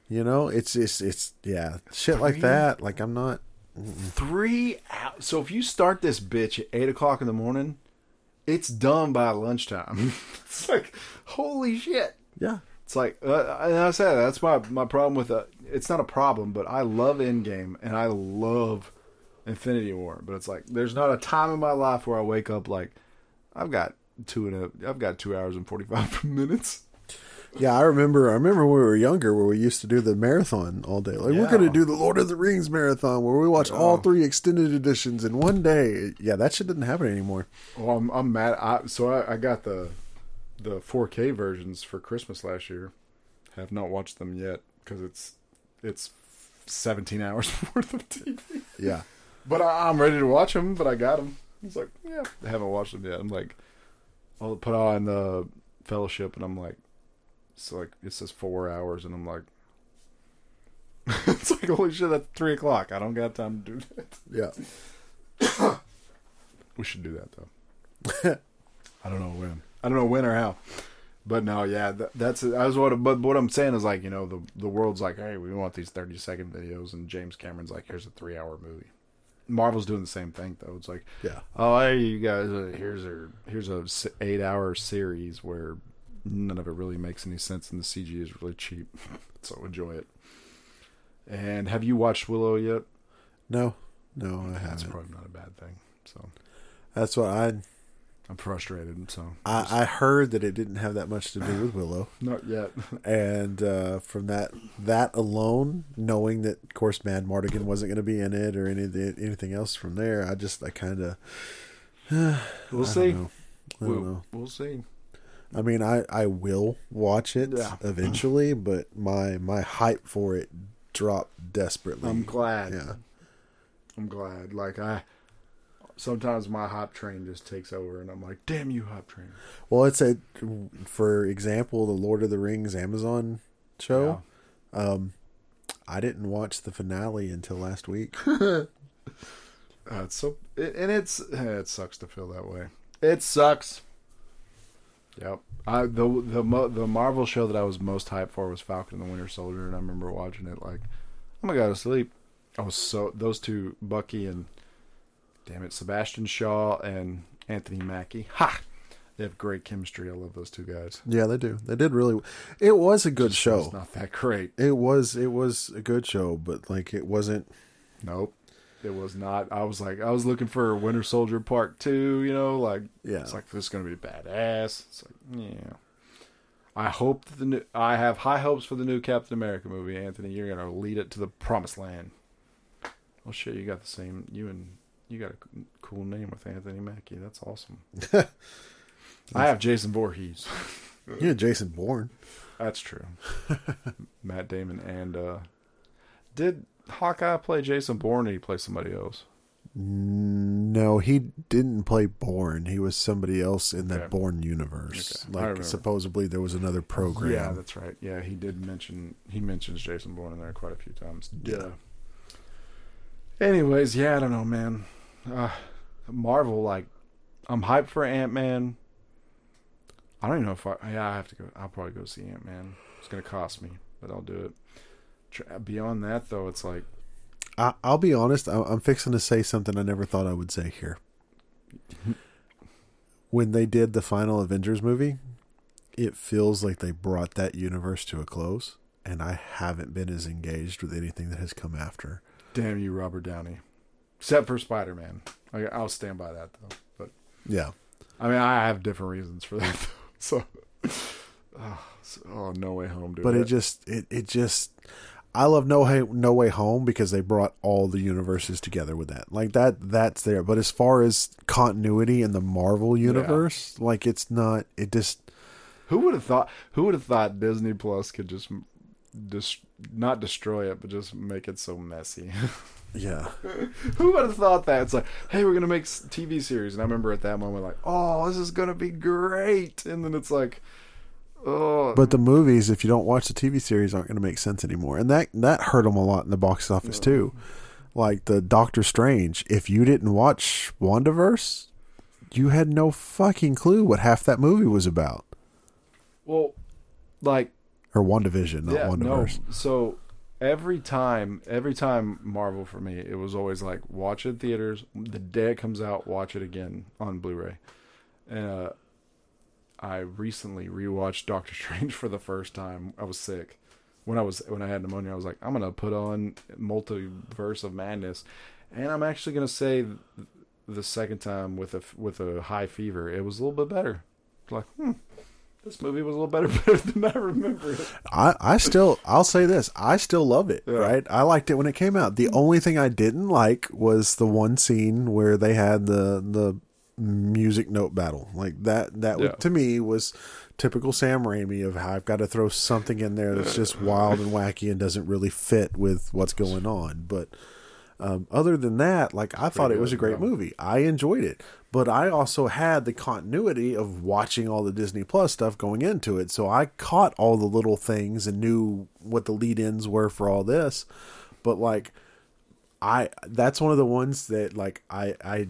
You know, it's it's it's yeah, shit like that. Like I'm not. three hours. So if you start this bitch at eight o'clock in the morning, it's done by lunchtime. it's like, holy shit. Yeah, It's like, uh, and I said that's my my problem with it. It's not a problem, but I love Endgame and I love Infinity War. But it's like there's not a time in my life where I wake up like I've got two and a I've got two hours and forty five minutes. Yeah, I remember. I remember when we were younger, where we used to do the marathon all day. Like we're going to do the Lord of the Rings marathon, where we watch all three extended editions in one day. Yeah, that shit didn't happen anymore. Well, I'm I'm mad. I, so I, I got the the 4K versions for Christmas last year. Have not watched them yet because it's it's 17 hours worth of TV. Yeah, But I, I'm ready to watch them. But I got them. It's like, yeah, I haven't watched them yet. I'm like, I'll put on the Fellowship, and I'm like, it's like it says four hours, and I'm like, it's like holy shit, that's three o'clock. I don't got time to do that. yeah. We should do that though. I don't know when. I don't know when or how. But no, yeah, that, that's I was what. But what I'm saying is like you know the the world's like, hey, we want these 30 second videos, and James Cameron's like, here's a three hour movie. Marvel's doing the same thing though. It's like, Yeah. oh, hey, you guys, uh, here's a here's a eight hour series where none of it really makes any sense, and the CG is really cheap. so enjoy it. And have you watched Willow yet? No, no, I That's haven't. That's probably not a bad thing. So That's what I, I'm frustrated. So I I heard that it didn't have that much to do with Willow, not yet. and uh, from that that alone, knowing that of course Madmartigan wasn't going to be in it or any anything else from there, I just I kind of. we'll see. know. I don't We'll, know. we'll see. I mean, I I will watch it Yeah. eventually, but my my hype for it dropped desperately. I'm glad. Yeah. I'm glad. Like I, sometimes my hype train just takes over, and I'm like, "Damn you, hype train!" Well, it's a for example, the Lord of the Rings Amazon show. Um, I didn't watch the finale until last week. Uh, it's so, it, and it's it sucks to feel that way. It sucks. Yep. I the the the Marvel show that I was most hyped for was Falcon and the Winter Soldier, and I remember watching it like, I'm gonna go to sleep. I was so those two Bucky and damn it Sebastian Shaw and Anthony Mackie. Ha! They have great chemistry. I love those two guys. yeah, they do. They did really. It was a good show. Not that great. It was it was a good show, but like it wasn't. Nope. It was not. I was like, I was looking for Winter Soldier Part Two. You know, like, Yeah. it's like this is gonna be badass. It's like, yeah. I hope that the new. I have high hopes for the new Captain America movie. Anthony, you're gonna lead it to the promised land. Oh shit, you got the same. You and you got a cool name with Anthony Mackie. That's awesome. I have Jason Voorhees. Yeah, Jason Bourne. That's true. Matt Damon and uh did Hawkeye play Jason Bourne or he play somebody else? No, he didn't play Bourne. He was somebody else in that Okay. Bourne universe. Okay. Like supposedly there was another program. Yeah, that's right. Yeah, he did mention he mentions Jason Bourne in there quite a few times. Yeah. Anyways, yeah, I don't know, man. Uh Marvel, like I'm hyped for Ant Man. I don't even know if I yeah, I have to go I'll probably go see Ant Man. It's gonna cost me, but I'll do it. Beyond that though, it's like I, I'll be honest. I, I'm fixing to say something I never thought I would say here. when they did the final Avengers movie, it feels like they brought that universe to a close, and I haven't been as engaged with anything that has come after. damn you, Robert Downey. Except for Spider Man. I'll stand by that though. But Yeah, I mean, I have different reasons for that. Though. So, oh, so- oh, no way home, dude. but it just it it just. I love No Way No Way Home because they brought all the universes together with that. Like that that's there. But as far as continuity in the Marvel universe, like it's not it just who would have thought? Who would have thought Disney Plus could just, just not destroy it, but just make it so messy? yeah. who would have thought that? It's like, hey, we're gonna make TV series, and I remember at that moment, like, oh, this is gonna be great, and then it's like, oh, But the movies, if you don't watch the TV series, aren't going to make sense anymore, and that that hurt them a lot in the box office too. Like the Doctor Strange, if you didn't watch WandaVerse, you had no fucking clue what half that movie was about, well, like or WandaVision, not yeah, no. WandaVerse. So every time, every time Marvel for me, it was always like watch it in theaters. The day it comes out, watch it again on Blu-ray. And uh, I recently rewatched Doctor Strange for the first time. I was sick when I was when I had pneumonia. I was like, I'm gonna put on Multiverse of Madness, and I'm actually gonna say the second time with a with a high fever, it was a little bit better. Like, hmm, this movie was a little better, better than I remember it. I, I still, I'll say this, I still love it. Yeah. Right, I liked it when it came out. The only thing I didn't like was the one scene where they had the the music note battle. Like that, that Yeah. to me was typical Sam Raimi of how I've got to throw something in there that's just wild and wacky and doesn't really fit with what's going on. But um, other than that, like I thought it was a great movie. I enjoyed it, but I also had the continuity of watching all the Disney Plus stuff going into it, so I caught all the little things and knew what the lead-ins were for all this. But like, I that's one of the ones that like I I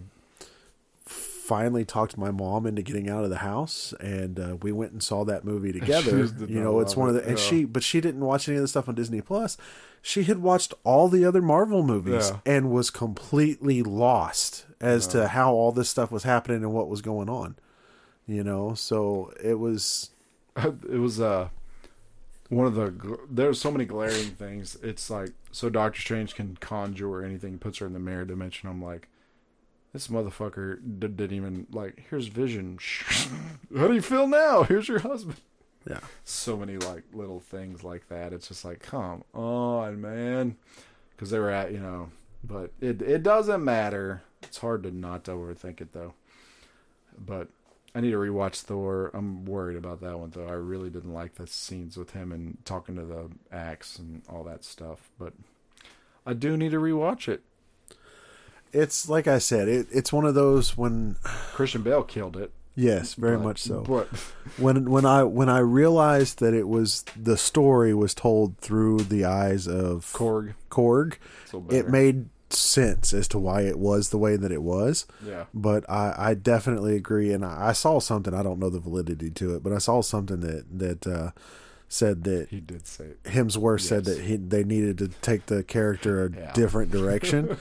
finally talked my mom into getting out of the house and uh, we went and saw that movie together you know it's one of the and yeah. she but she didn't watch any of the stuff on disney plus she had watched all the other marvel movies Yeah. and was completely lost as to how all this stuff was happening and what was going on you know? So it was it was uh one of the there's so many glaring things. It's like so doctor strange can conjure anything puts her in the mirror dimension. I'm like this motherfucker d- didn't even like here's vision. How do you feel now? Here's your husband yeah so many like little things like that it's just like come on man because they were at you know but it it doesn't matter it's hard to not overthink it though But I need to rewatch Thor. I'm worried about that one though. I really didn't like the scenes with him and talking to the axe and all that stuff. But I do need to rewatch it. It's like I said, it, it's one of those when Christian Bale killed it. Yes, very but- much so. But when when I when I realized that it was the story was told through the eyes of Korg, Korg, it made sense as to why it was the way that it was. yeah. But I, I definitely agree, and I, I saw something. I don't know the validity to it, but I saw something that that uh, said that He did say it. Hemsworth said that he they needed to take the character a Yeah. different direction,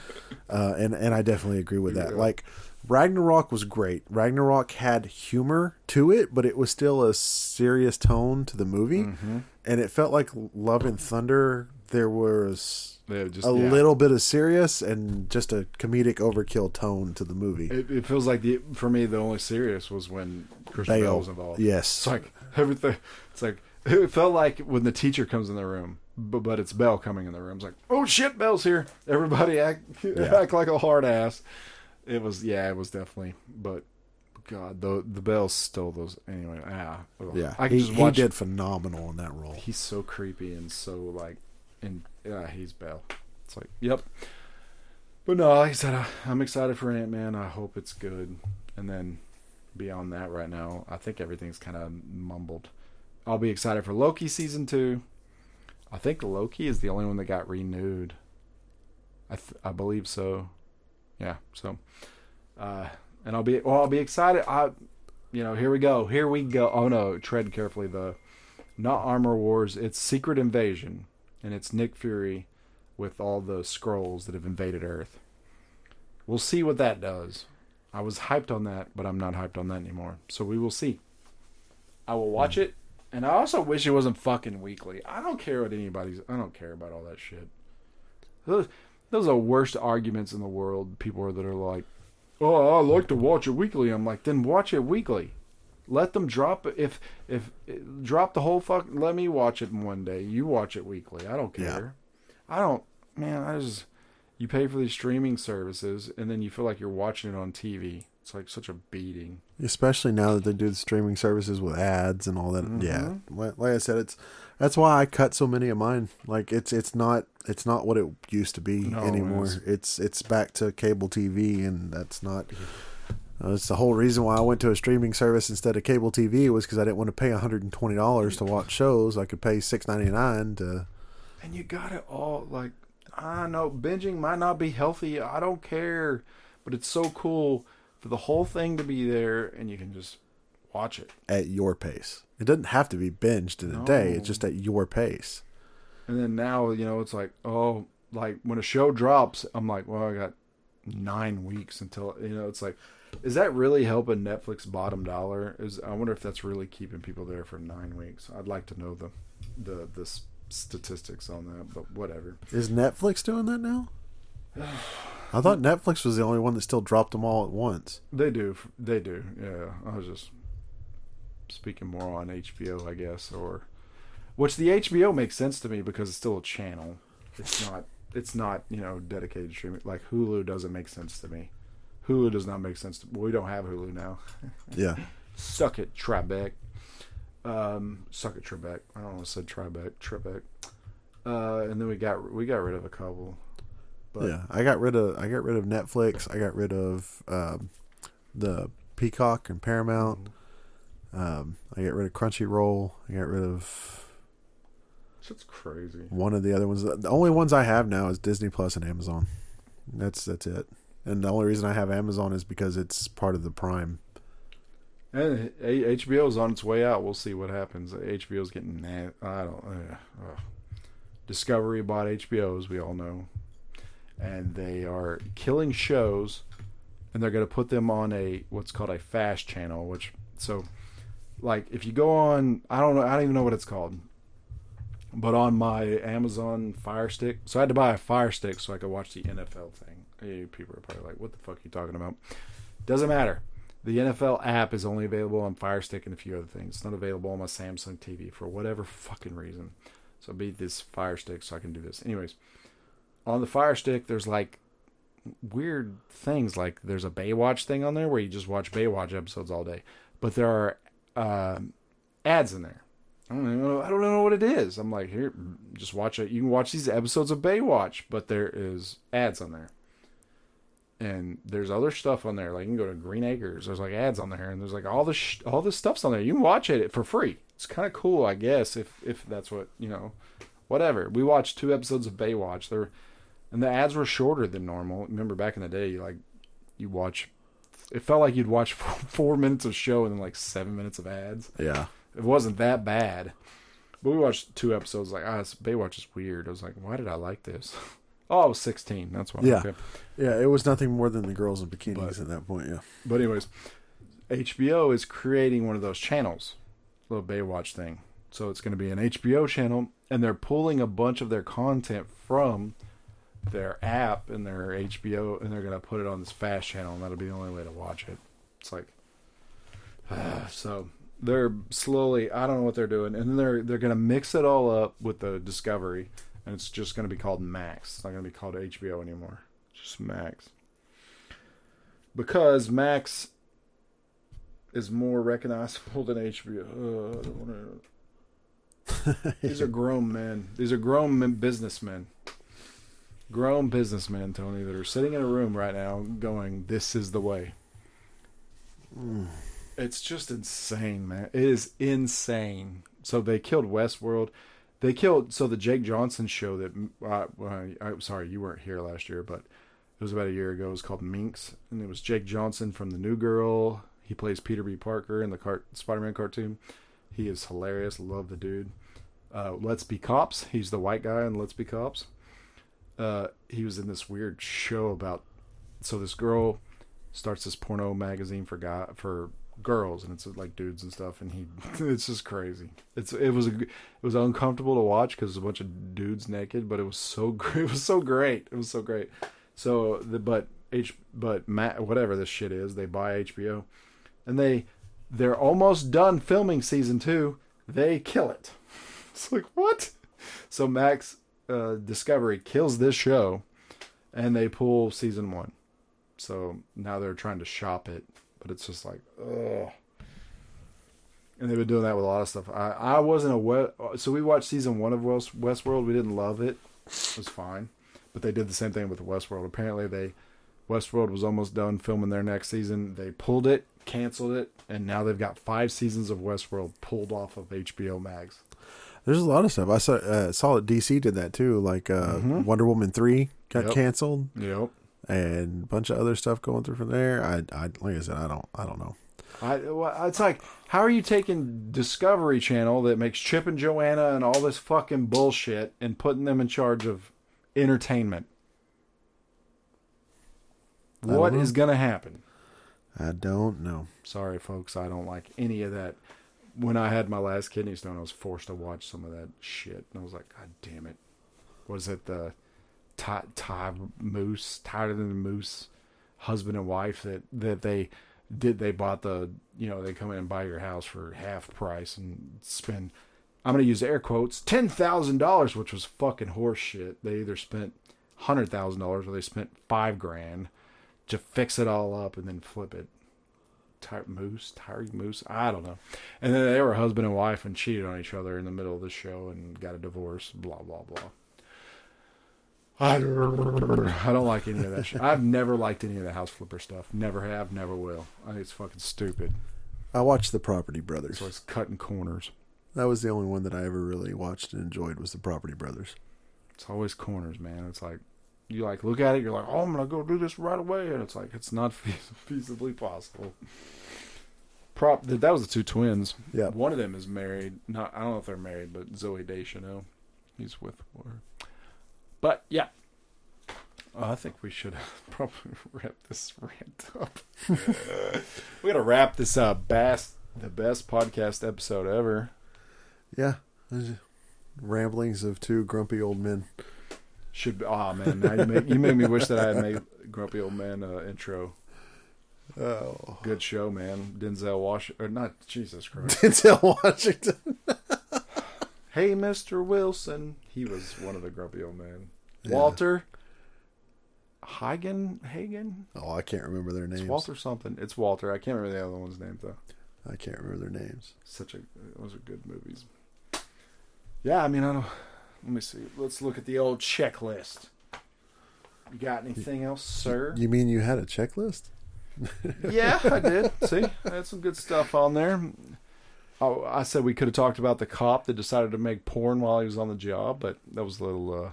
uh, and and I definitely agree with that. Yeah. Like Ragnarok was great. Ragnarok had humor to it, but it was still a serious tone to the movie, Mm-hmm. and it felt like Love and Thunder. There was just, a yeah. little bit of serious and just a comedic overkill tone to the movie. It, it feels like the for me the only serious was when Christian Bale, Bale, was involved. yes. It's like everything. It's like it felt like when the teacher comes in the room, but but it's Bell coming in the room. It's like, oh shit, Bell's here. Everybody act Yeah. act like a hard ass. It was yeah, it was definitely. But God, the the Bells stole those anyway. Ah, ugh. yeah, I can he, just he did phenomenal in that role. He's so creepy and so like, and yeah, he's Bell. It's like, yep. But no, like I said, I, I'm excited for Ant Man. I hope it's good. And then beyond that, right now, I think everything's kind of mumbled. I'll be excited for Loki season two. I think Loki is the only one that got renewed. I th- I believe so. Yeah. So, uh, and I'll be well. I'll be excited. I, you know, here we go. Here we go. Oh no, tread carefully. The not Armor Wars. It's Secret Invasion, and it's Nick Fury with all the Skrulls that have invaded Earth. We'll see what that does. I was hyped on that, but I'm not hyped on that anymore. So we will see. I will watch it, and I also wish it wasn't fucking weekly. I don't care what anybody's. I don't care about all that shit. Those, are the worst arguments in the world. People are that are like, "Oh, I like to watch it weekly." I'm like, then watch it weekly. Let them drop it. If if drop the whole fuck. Let me watch it in one day. You watch it weekly. I don't Yeah. care. I don't. Man, I just you pay for these streaming services and then you feel like you're watching it on TV. It's like such a beating. especially now that they do the streaming services with ads and all that. Mm-hmm. Yeah, like I said, it's that's why I cut so many of mine. Like it's it's not it's not what it used to be No, anymore. it's- It's it's back to cable TV, and that's not. Uh, That's the whole reason why I went to a streaming service instead of cable TV was because I didn't want to pay one hundred and twenty dollars to watch shows. I could pay six ninety nine to. And you got it all like I know binging might not be healthy. I don't care, but it's so cool for the whole thing to be there and you can just watch it. At your pace, it doesn't have to be binged in a day. It's just at your pace. And then now, you know, it's like, oh, like when a show drops, I'm like, well, I got nine weeks until you know. It's like, is that really helping Netflix bottom dollar? Is I wonder if that's really keeping people there for nine weeks. I'd like to know the the the statistics on that, but whatever. Is Netflix doing that now? I thought Netflix was the only one that still dropped them all at once. They do, they do. Yeah, I was just speaking more on HBO, I guess, or which the HBO makes sense to me because it's still a channel. It's not. It's not you know dedicated streaming like Hulu doesn't make sense to me. Hulu does not make sense. To, we don't have Hulu now. Yeah. Suck it, Tribeca. Um, suck it, Tribeca. I don't want to say Tribeca, Tribeca. Uh, and then we got we got rid of a couple. But yeah. I got rid of I got rid of Netflix. I got rid of um, the Peacock and Paramount. Um, I got rid of Crunchyroll. I got rid of Shit's crazy. one of the other ones. The only ones I have now is Disney Plus and Amazon. That's that's it. And the only reason I have Amazon is because it's part of the Prime. And A- HBO's on its way out. We'll see what happens. HBO's getting na- I don't. Uh, uh. Discovery bought HBO, as we all know, and they are killing shows, and they're going to put them on a what's called a fast channel. Which so, like, if you go on, I don't know, I don't even know what it's called, but on my Amazon Fire Stick, so I had to buy a Fire Stick so I could watch the NFL thing. People are probably like, "What the fuck are you talking about?" Doesn't matter. The NFL app is only available on Fire Stick and a few other things. It's not available on my Samsung TV for whatever fucking reason. So I beat this Fire Stick so I can do this. Anyways, on the Fire Stick, there's like weird things. Like there's a Baywatch thing on there where you just watch Baywatch episodes all day, but there are uh, ads in there. I don't know. I don't know what it is. I'm like, here, just watch it. You can watch these episodes of Baywatch, but there is ads on there, and there's other stuff on there. Like you can go to Green Acres. There's like ads on there, and there's like all this sh- all this stuff's on there. You can watch it for free. It's kind of cool, I guess, if if that's what you know. Whatever. We watched two episodes of Baywatch. They're and the ads were shorter than normal. Remember back in the day, like you watch. It felt like you'd watch four minutes of show and then like seven minutes of ads. Yeah. It wasn't that bad. But we watched two episodes. Like, ah, this Baywatch is weird. I was like, why did I like this? Oh, I was 16. That's why. Yeah. Okay. Yeah, it was nothing more than the girls in bikinis But- at that point, yeah. But anyways, HBO is creating one of those channels, little Baywatch thing. So it's going to be an HBO channel, and they're pulling a bunch of their content from their app and their HBO, and they're to put it on this fast channel, and that'll be the only way to watch it. It's like, so they're slowly. I don't know what they're doing, and then they're they're to mix it all up with the Discovery, and it's just to be called Max. It's not to be called HBO anymore. Just Max. Because Max is more recognizable than HBO. Uh, I don't wanna- These are grown men. These are grown men, businessmen. Grown businessmen, Tony, that are sitting in a room right now going, This is the way. It's just insane, man. It is insane. So they killed Westworld. They killed so the Jake Johnson show that uh, well, I'm sorry you weren't here last year, but it was about a year ago. It was called Minx, and it was Jake Johnson from the New Girl. He plays Peter B. Parker in the cart- Spider-Man cartoon. He is hilarious. Love the dude. Uh, Let's Be Cops. He's the white guy in Let's Be Cops. Uh, he was in this weird show about. So this girl starts this porno magazine for guy for girls, and it's like dudes and stuff, and he it's just crazy. It's it was it was uncomfortable to watch because it's a bunch of dudes naked, but it was so. It was so great. It was so great. So the but H but Matt whatever this shit is, they buy HBO, and they they're almost done filming season two. They kill it. It's like what? So Max uh, Discovery kills this show, and they pull season one. So now they're trying to shop it, but it's just like ugh. And they've been doing that with a lot of stuff. I, I wasn't aware. So we watched season one of West, Westworld. We didn't love it. It was fine, but they did the same thing with Westworld. Apparently, they Westworld was almost done filming their next season. They pulled it, canceled it, and now they've got five seasons of Westworld pulled off of HBO Max. There's a lot of stuff. I saw uh, saw that DC did that too. Like uh, Wonder Woman three got Yep. canceled, Yep. and a bunch of other stuff going through from there. I, I like I said, I don't, I don't know. I, well, it's like, how are you taking Discovery Channel that makes Chip and Joanna and all this fucking bullshit and putting them in charge of entertainment? What is going to happen? I don't know. Sorry, folks, I don't like any of that. When I had my last kidney stone, I was forced to watch some of that shit, and I was like, God damn it! Was it the Ty, Ty Moose, tighter than the Moose, husband and wife that that they did? They bought the, you know, they come in and buy your house for half price and spend. I'm gonna use air quotes ten thousand dollars, which was fucking horse shit. They either spent hundred thousand dollars or they spent five grand to fix it all up and then flip it. Ty- Moose, Tyreek Moose, I don't know. And then they were husband and wife and cheated on each other in the middle of the show and got a divorce. Blah blah blah. I, I don't like any of that shit. I've never liked any of the house flipper stuff. Never have, never will. I think it's fucking stupid. I watched the Property Brothers. So it's cutting corners. That was the only one that I ever really watched and enjoyed was the Property Brothers. It's always corners, man. It's like you like look at it, you're like, oh, I'm gonna go do this right away, and it's like it's not feasibly possible. Prop that was the two twins. Yeah. one of them is married. Not I don't know if they're married, but Zooey Deschanel, he's with her. But yeah, Uh, I think we should probably wrap this rant up. we gotta wrap this up. Best the best podcast episode ever. Yeah. Ramblings of two grumpy old men. Should be, oh man, now you make you made me wish that I had made Grumpy Old Man uh, intro. Oh. Good show, man. Denzel Wash or not Jesus Christ. Denzel Washington. hey, Mister Wilson. He was one of the Grumpy Old Men. Yeah. Walter. Hagen. Hagen. Oh, I can't remember their names. It's Walter something. It's Walter. I can't remember the other one's name though. I can't remember their names. Such a those are good movies. Yeah, I mean I don't. Let me see. Let's look at the old checklist. You got anything else, sir? You mean you had a checklist? yeah, I did. See, I had some good stuff on there. Oh, I said we could have talked about the cop that decided to make porn while he was on the job, but that was a little, uh,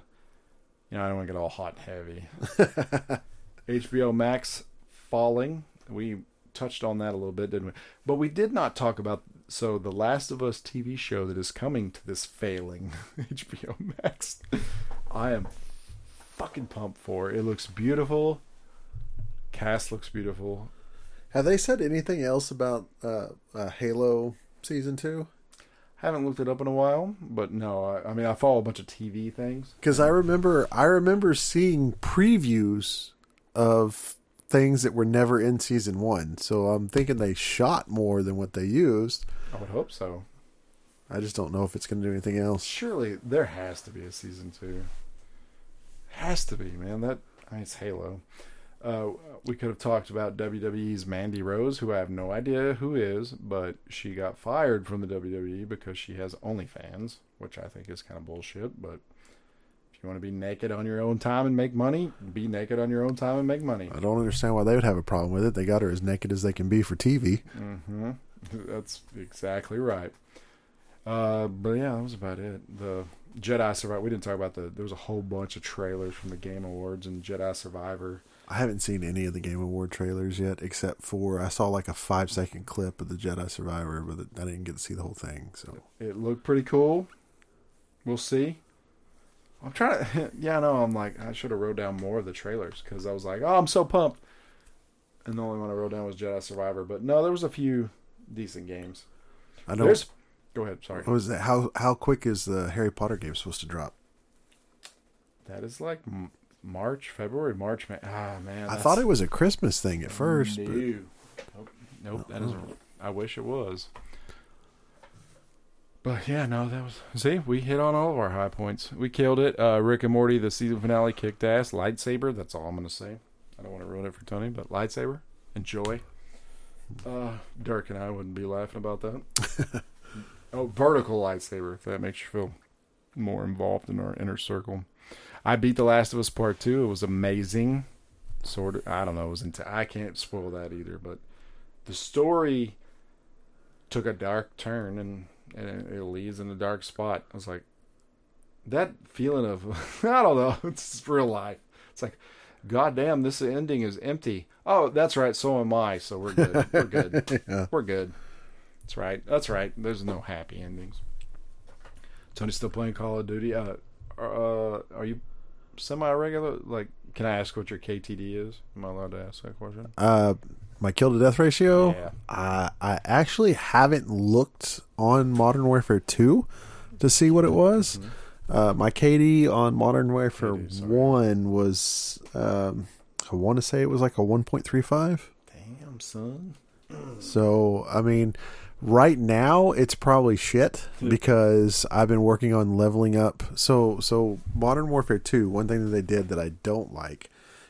you know, I don't want to get all hot and heavy. HBO Max falling. We touched on that a little bit, didn't we? But we did not talk about so the Last of Us TV show that is coming to this failing HBO Max. I am fucking pumped for. It looks beautiful. Cast looks beautiful. Have they said anything else about uh, uh, Halo season two? Haven't looked it up in a while, but no, I, I mean I follow a bunch of TV things. Because I remember, I remember seeing previews of things that were never in season one. So I'm thinking they shot more than what they used. I would hope so. I just don't know if it's going to do anything else. Surely there has to be a season two. Has to be, man. That I mean, it's Halo. Uh, we could have talked about WWE's Mandy Rose, who I have no idea who is, but she got fired from the WWE because she has OnlyFans, which I think is kind of bullshit. But if you want to be naked on your own time and make money, be naked on your own time and make money. I don't understand why they would have a problem with it. They got her as naked as they can be for TV. Mm hmm That's exactly right. Uh, but yeah, that was about it. The Jedi Survivor. We didn't talk about the. There was a whole bunch of trailers from the Game Awards and Jedi Survivor. I haven't seen any of the Game Award trailers yet, except for I saw like a five second clip of the Jedi Survivor, but I didn't get to see the whole thing. So It looked pretty cool. We'll see. I'm trying to. Yeah, I know. I'm like, I should have wrote down more of the trailers because I was like, oh, I'm so pumped. And the only one I wrote down was Jedi Survivor. But no, there was a few decent games. I know. There's. Go ahead. Sorry. What was that? How how quick is the Harry Potter game supposed to drop? That is like M- March, February, March. Man. Ah, man. I thought it was a Christmas thing at first. No. But Nope. Nope. That is. I wish it was. But yeah, no, that was. See, we hit on all of our high points. We killed it. Uh, Rick and Morty, the season finale, kicked ass. Lightsaber. That's all I'm gonna say. I don't want to ruin it for Tony, but lightsaber. Enjoy. Uh, Dirk and I wouldn't be laughing about that. oh, vertical lightsaber. If that makes you feel more involved in our inner circle. I beat The Last of Us Part Two. It was amazing. Sort of. I don't know. It was into. I can't spoil that either. But the story took a dark turn and and it, it leads in a dark spot. I was like, that feeling of I don't know. It's real life. It's like, God damn, this ending is empty. Oh, that's right. So am I. So we're good. We're good. Yeah. We're good. That's right. That's right. There's no happy endings. Tony's still playing Call of Duty. Uh, uh, are you semi-regular? Like, can I ask what your KTD is? Am I allowed to ask that question? uh, my kill to death ratio. Yeah. I I actually haven't looked on Modern Warfare two to see what it was. Uh, my KD on Modern Warfare KD, one was um, I want to say it was like a one point three five. Damn, son. So I mean, right now it's probably shit because I've been working on leveling up. So so Modern Warfare Two. One thing that they did that I don't like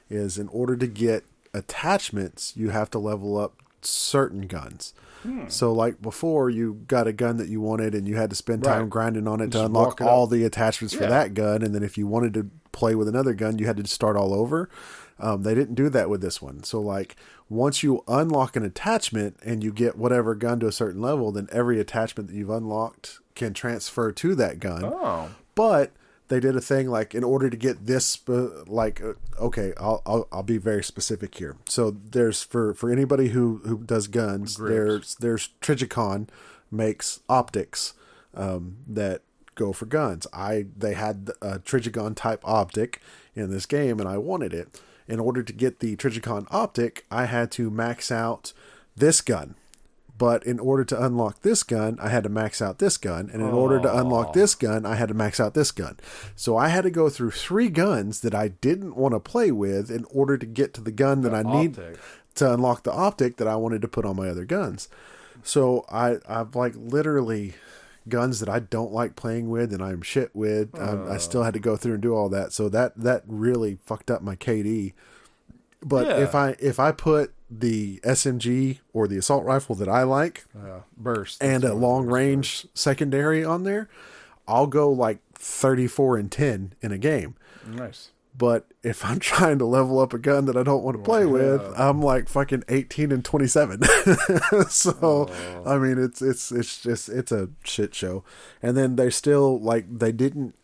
is in order to get attachments, you have to level up certain guns. So like before, you got a gun that you wanted, and you had to spend time Right. grinding on it to unlock it all up. the attachments for Yeah. that gun, and then if you wanted to play with another gun, you had to start all over. Um, they didn't do that with this one. So like once you unlock an attachment and you get whatever gun to a certain level, then every attachment that you've unlocked can transfer to that gun. Oh. But they did a thing like in order to get this, spe- like uh, okay, I'll, I'll I'll be very specific here. So there's for for anybody who who does guns, there's there's Trijicon makes optics um, that go for guns. I they had a Trijicon type optic in this game, and I wanted it. In order to get the Trijicon optic, I had to max out this gun. But in order to unlock this gun, I had to max out this gun. And in order to unlock this gun, I had to max out this gun. So I had to go through three guns that I didn't want to play with in order to get to the gun that I need to unlock the optic that I wanted to put on my other guns. So I I've like literally guns that I don't like playing with and I'm shit with. Um, I still had to go through and do all that. So that that really fucked up my KD. But Yeah. if I if I put the SMG or the assault rifle that I like Uh, burst and a long burst range secondary on there, I'll go like 34 and 10 in a game. Nice. But if I'm trying to level up a gun that I don't want to play with, I'm like fucking 18 and 27. so Oh. I mean, it's it's it's just it's a shit show. And then they still like they didn't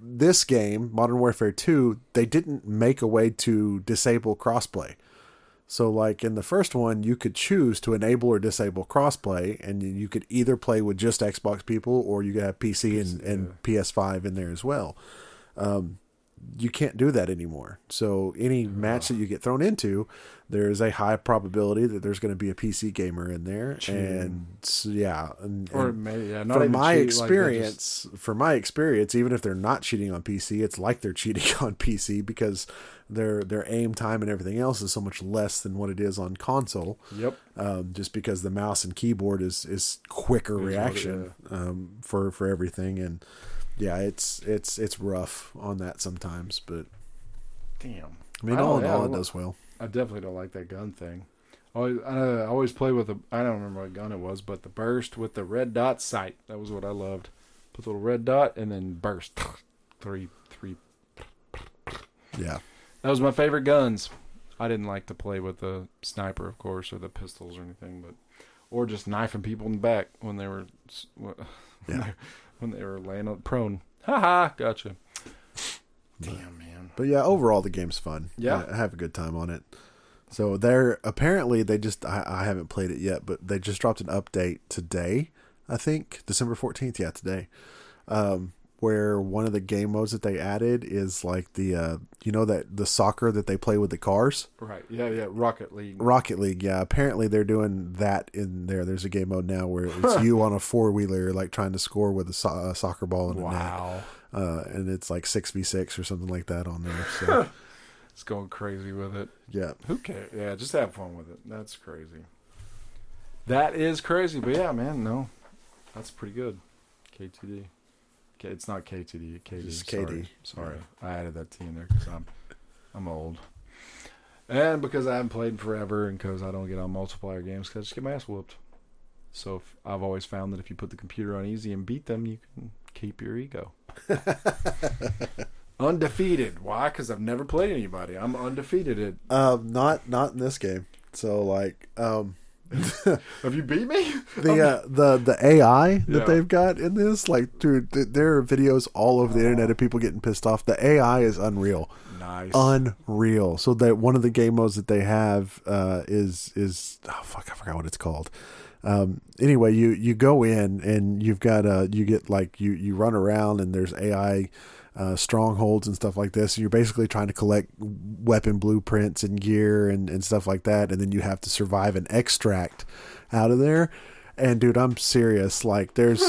this game, Modern Warfare 2, they didn't make a way to disable crossplay. So, like in the first one, you could choose to enable or disable crossplay, and you- could either play with just Xbox people or you could have PC and, and PS5 in there as well. Um, you can't do that anymore. So, any match that you get thrown into, there's a high probability that there's going to be a PC gamer in there, and so, yeah, and, Or and maybe yeah, not from my cheat, like, experience, from my experience, even if they're not cheating on PC, it's like they're cheating on PC because their their aim time and everything else is so much less than what it is on console. just- Yep. Um, just because the mouse and keyboard is is quicker what it reaction um, for for everything, and yeah, it's it's it's rough on that sometimes, but Damn. I mean, I all in yeah, all, it does well. I definitely don't like that gun thing. Always, I, I always play with a. I don't remember what gun it was, but the burst with the red dot sight. That was what I loved. Put the little red dot and then burst. Three, three. Yeah, That was my favorite guns. I didn't like to play with the sniper, of course, or the pistols or anything, but or just knifing people in the back when they were when Yeah. they, when they were laying on prone. Ha ha! Gotcha. Damn man. But yeah, overall the game's fun. Yeah. I, I have a good time on it. So they're apparently they just I, I haven't played it yet, but they just dropped an update today. I think December fourteenth. Yeah, today. Um, where one of the game modes that they added is like the uh, you know that the soccer that they play with the cars, Right. Yeah. Yeah. Rocket League. Rocket League. Yeah, apparently they're doing that in there. There's a game mode now where it's you on a four wheeler like trying to score with a, so- a soccer ball in a net, Wow. uh, and it's like six v six or something like that on there. So It's going crazy with it. yeah, Who cares? Yeah, just have fun with it. That's crazy. That is crazy, but yeah, man, no, that's pretty good. KTD. K- It's not KTD. KD. Sorry. KD. Sorry, I added that T in there because I'm, I'm old, and because I haven't played in forever, and because I don't get on multiplayer games, because I just get my ass whooped. So if, I've always found that if you put the computer on easy and beat them, you can keep your ego. undefeated. Why? Because I've never played anybody. I'm undefeated at Um, not not in this game. So like, um, Have you beat me? the uh, the the AI that Yeah. they've got in this, like, dude, th- there are videos all over the internet of people getting pissed off. The AI is unreal, Nice. unreal. So that one of the game modes that they have uh, is is oh fuck, I forgot what it's called. Um, anyway, you you go in and you've got uh you get like you you run around and there's AI uh, strongholds and stuff like this. And you're basically trying to collect weapon blueprints and gear and, and stuff like that. And then you have to survive an extract out of there. And dude, I'm serious. Like there's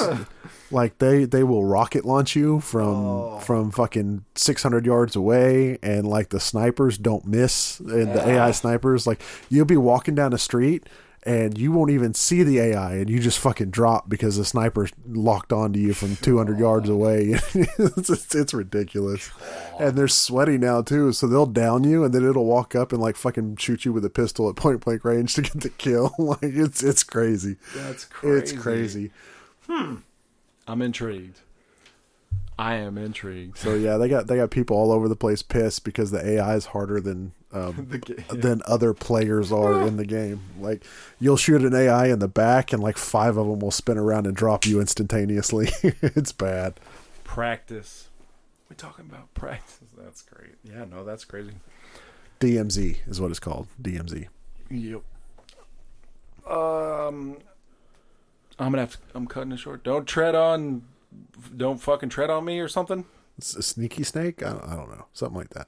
like they they will rocket launch you from from fucking 600 yards away and like the snipers don't miss and the AI snipers like you'll be walking down the street and you won't even see the AI, and you just fucking drop because the sniper's locked onto you from 200 yards away. it's, it's, it's ridiculous. And they're sweaty now too, so they'll down you, and then it'll walk up and like fucking shoot you with a pistol at point blank range to get the kill. like it's it's crazy. That's crazy. It's crazy. Hmm. I'm intrigued. I am intrigued. So yeah, they got they got people all over the place pissed because the AI is harder than um, The ga- than other players are in the game. Like you'll shoot an AI in the back, and like five of them will spin around and drop you instantaneously. it's bad. Practice. We're talking about practice. That's great. Yeah, no, that's crazy. DMZ is what it's called. DMZ. Yep. Um, I'm gonna have to. I'm cutting it short. Don't tread on. Don't fucking tread on me or something. It's a sneaky snake. I don't, I don't know, something like that.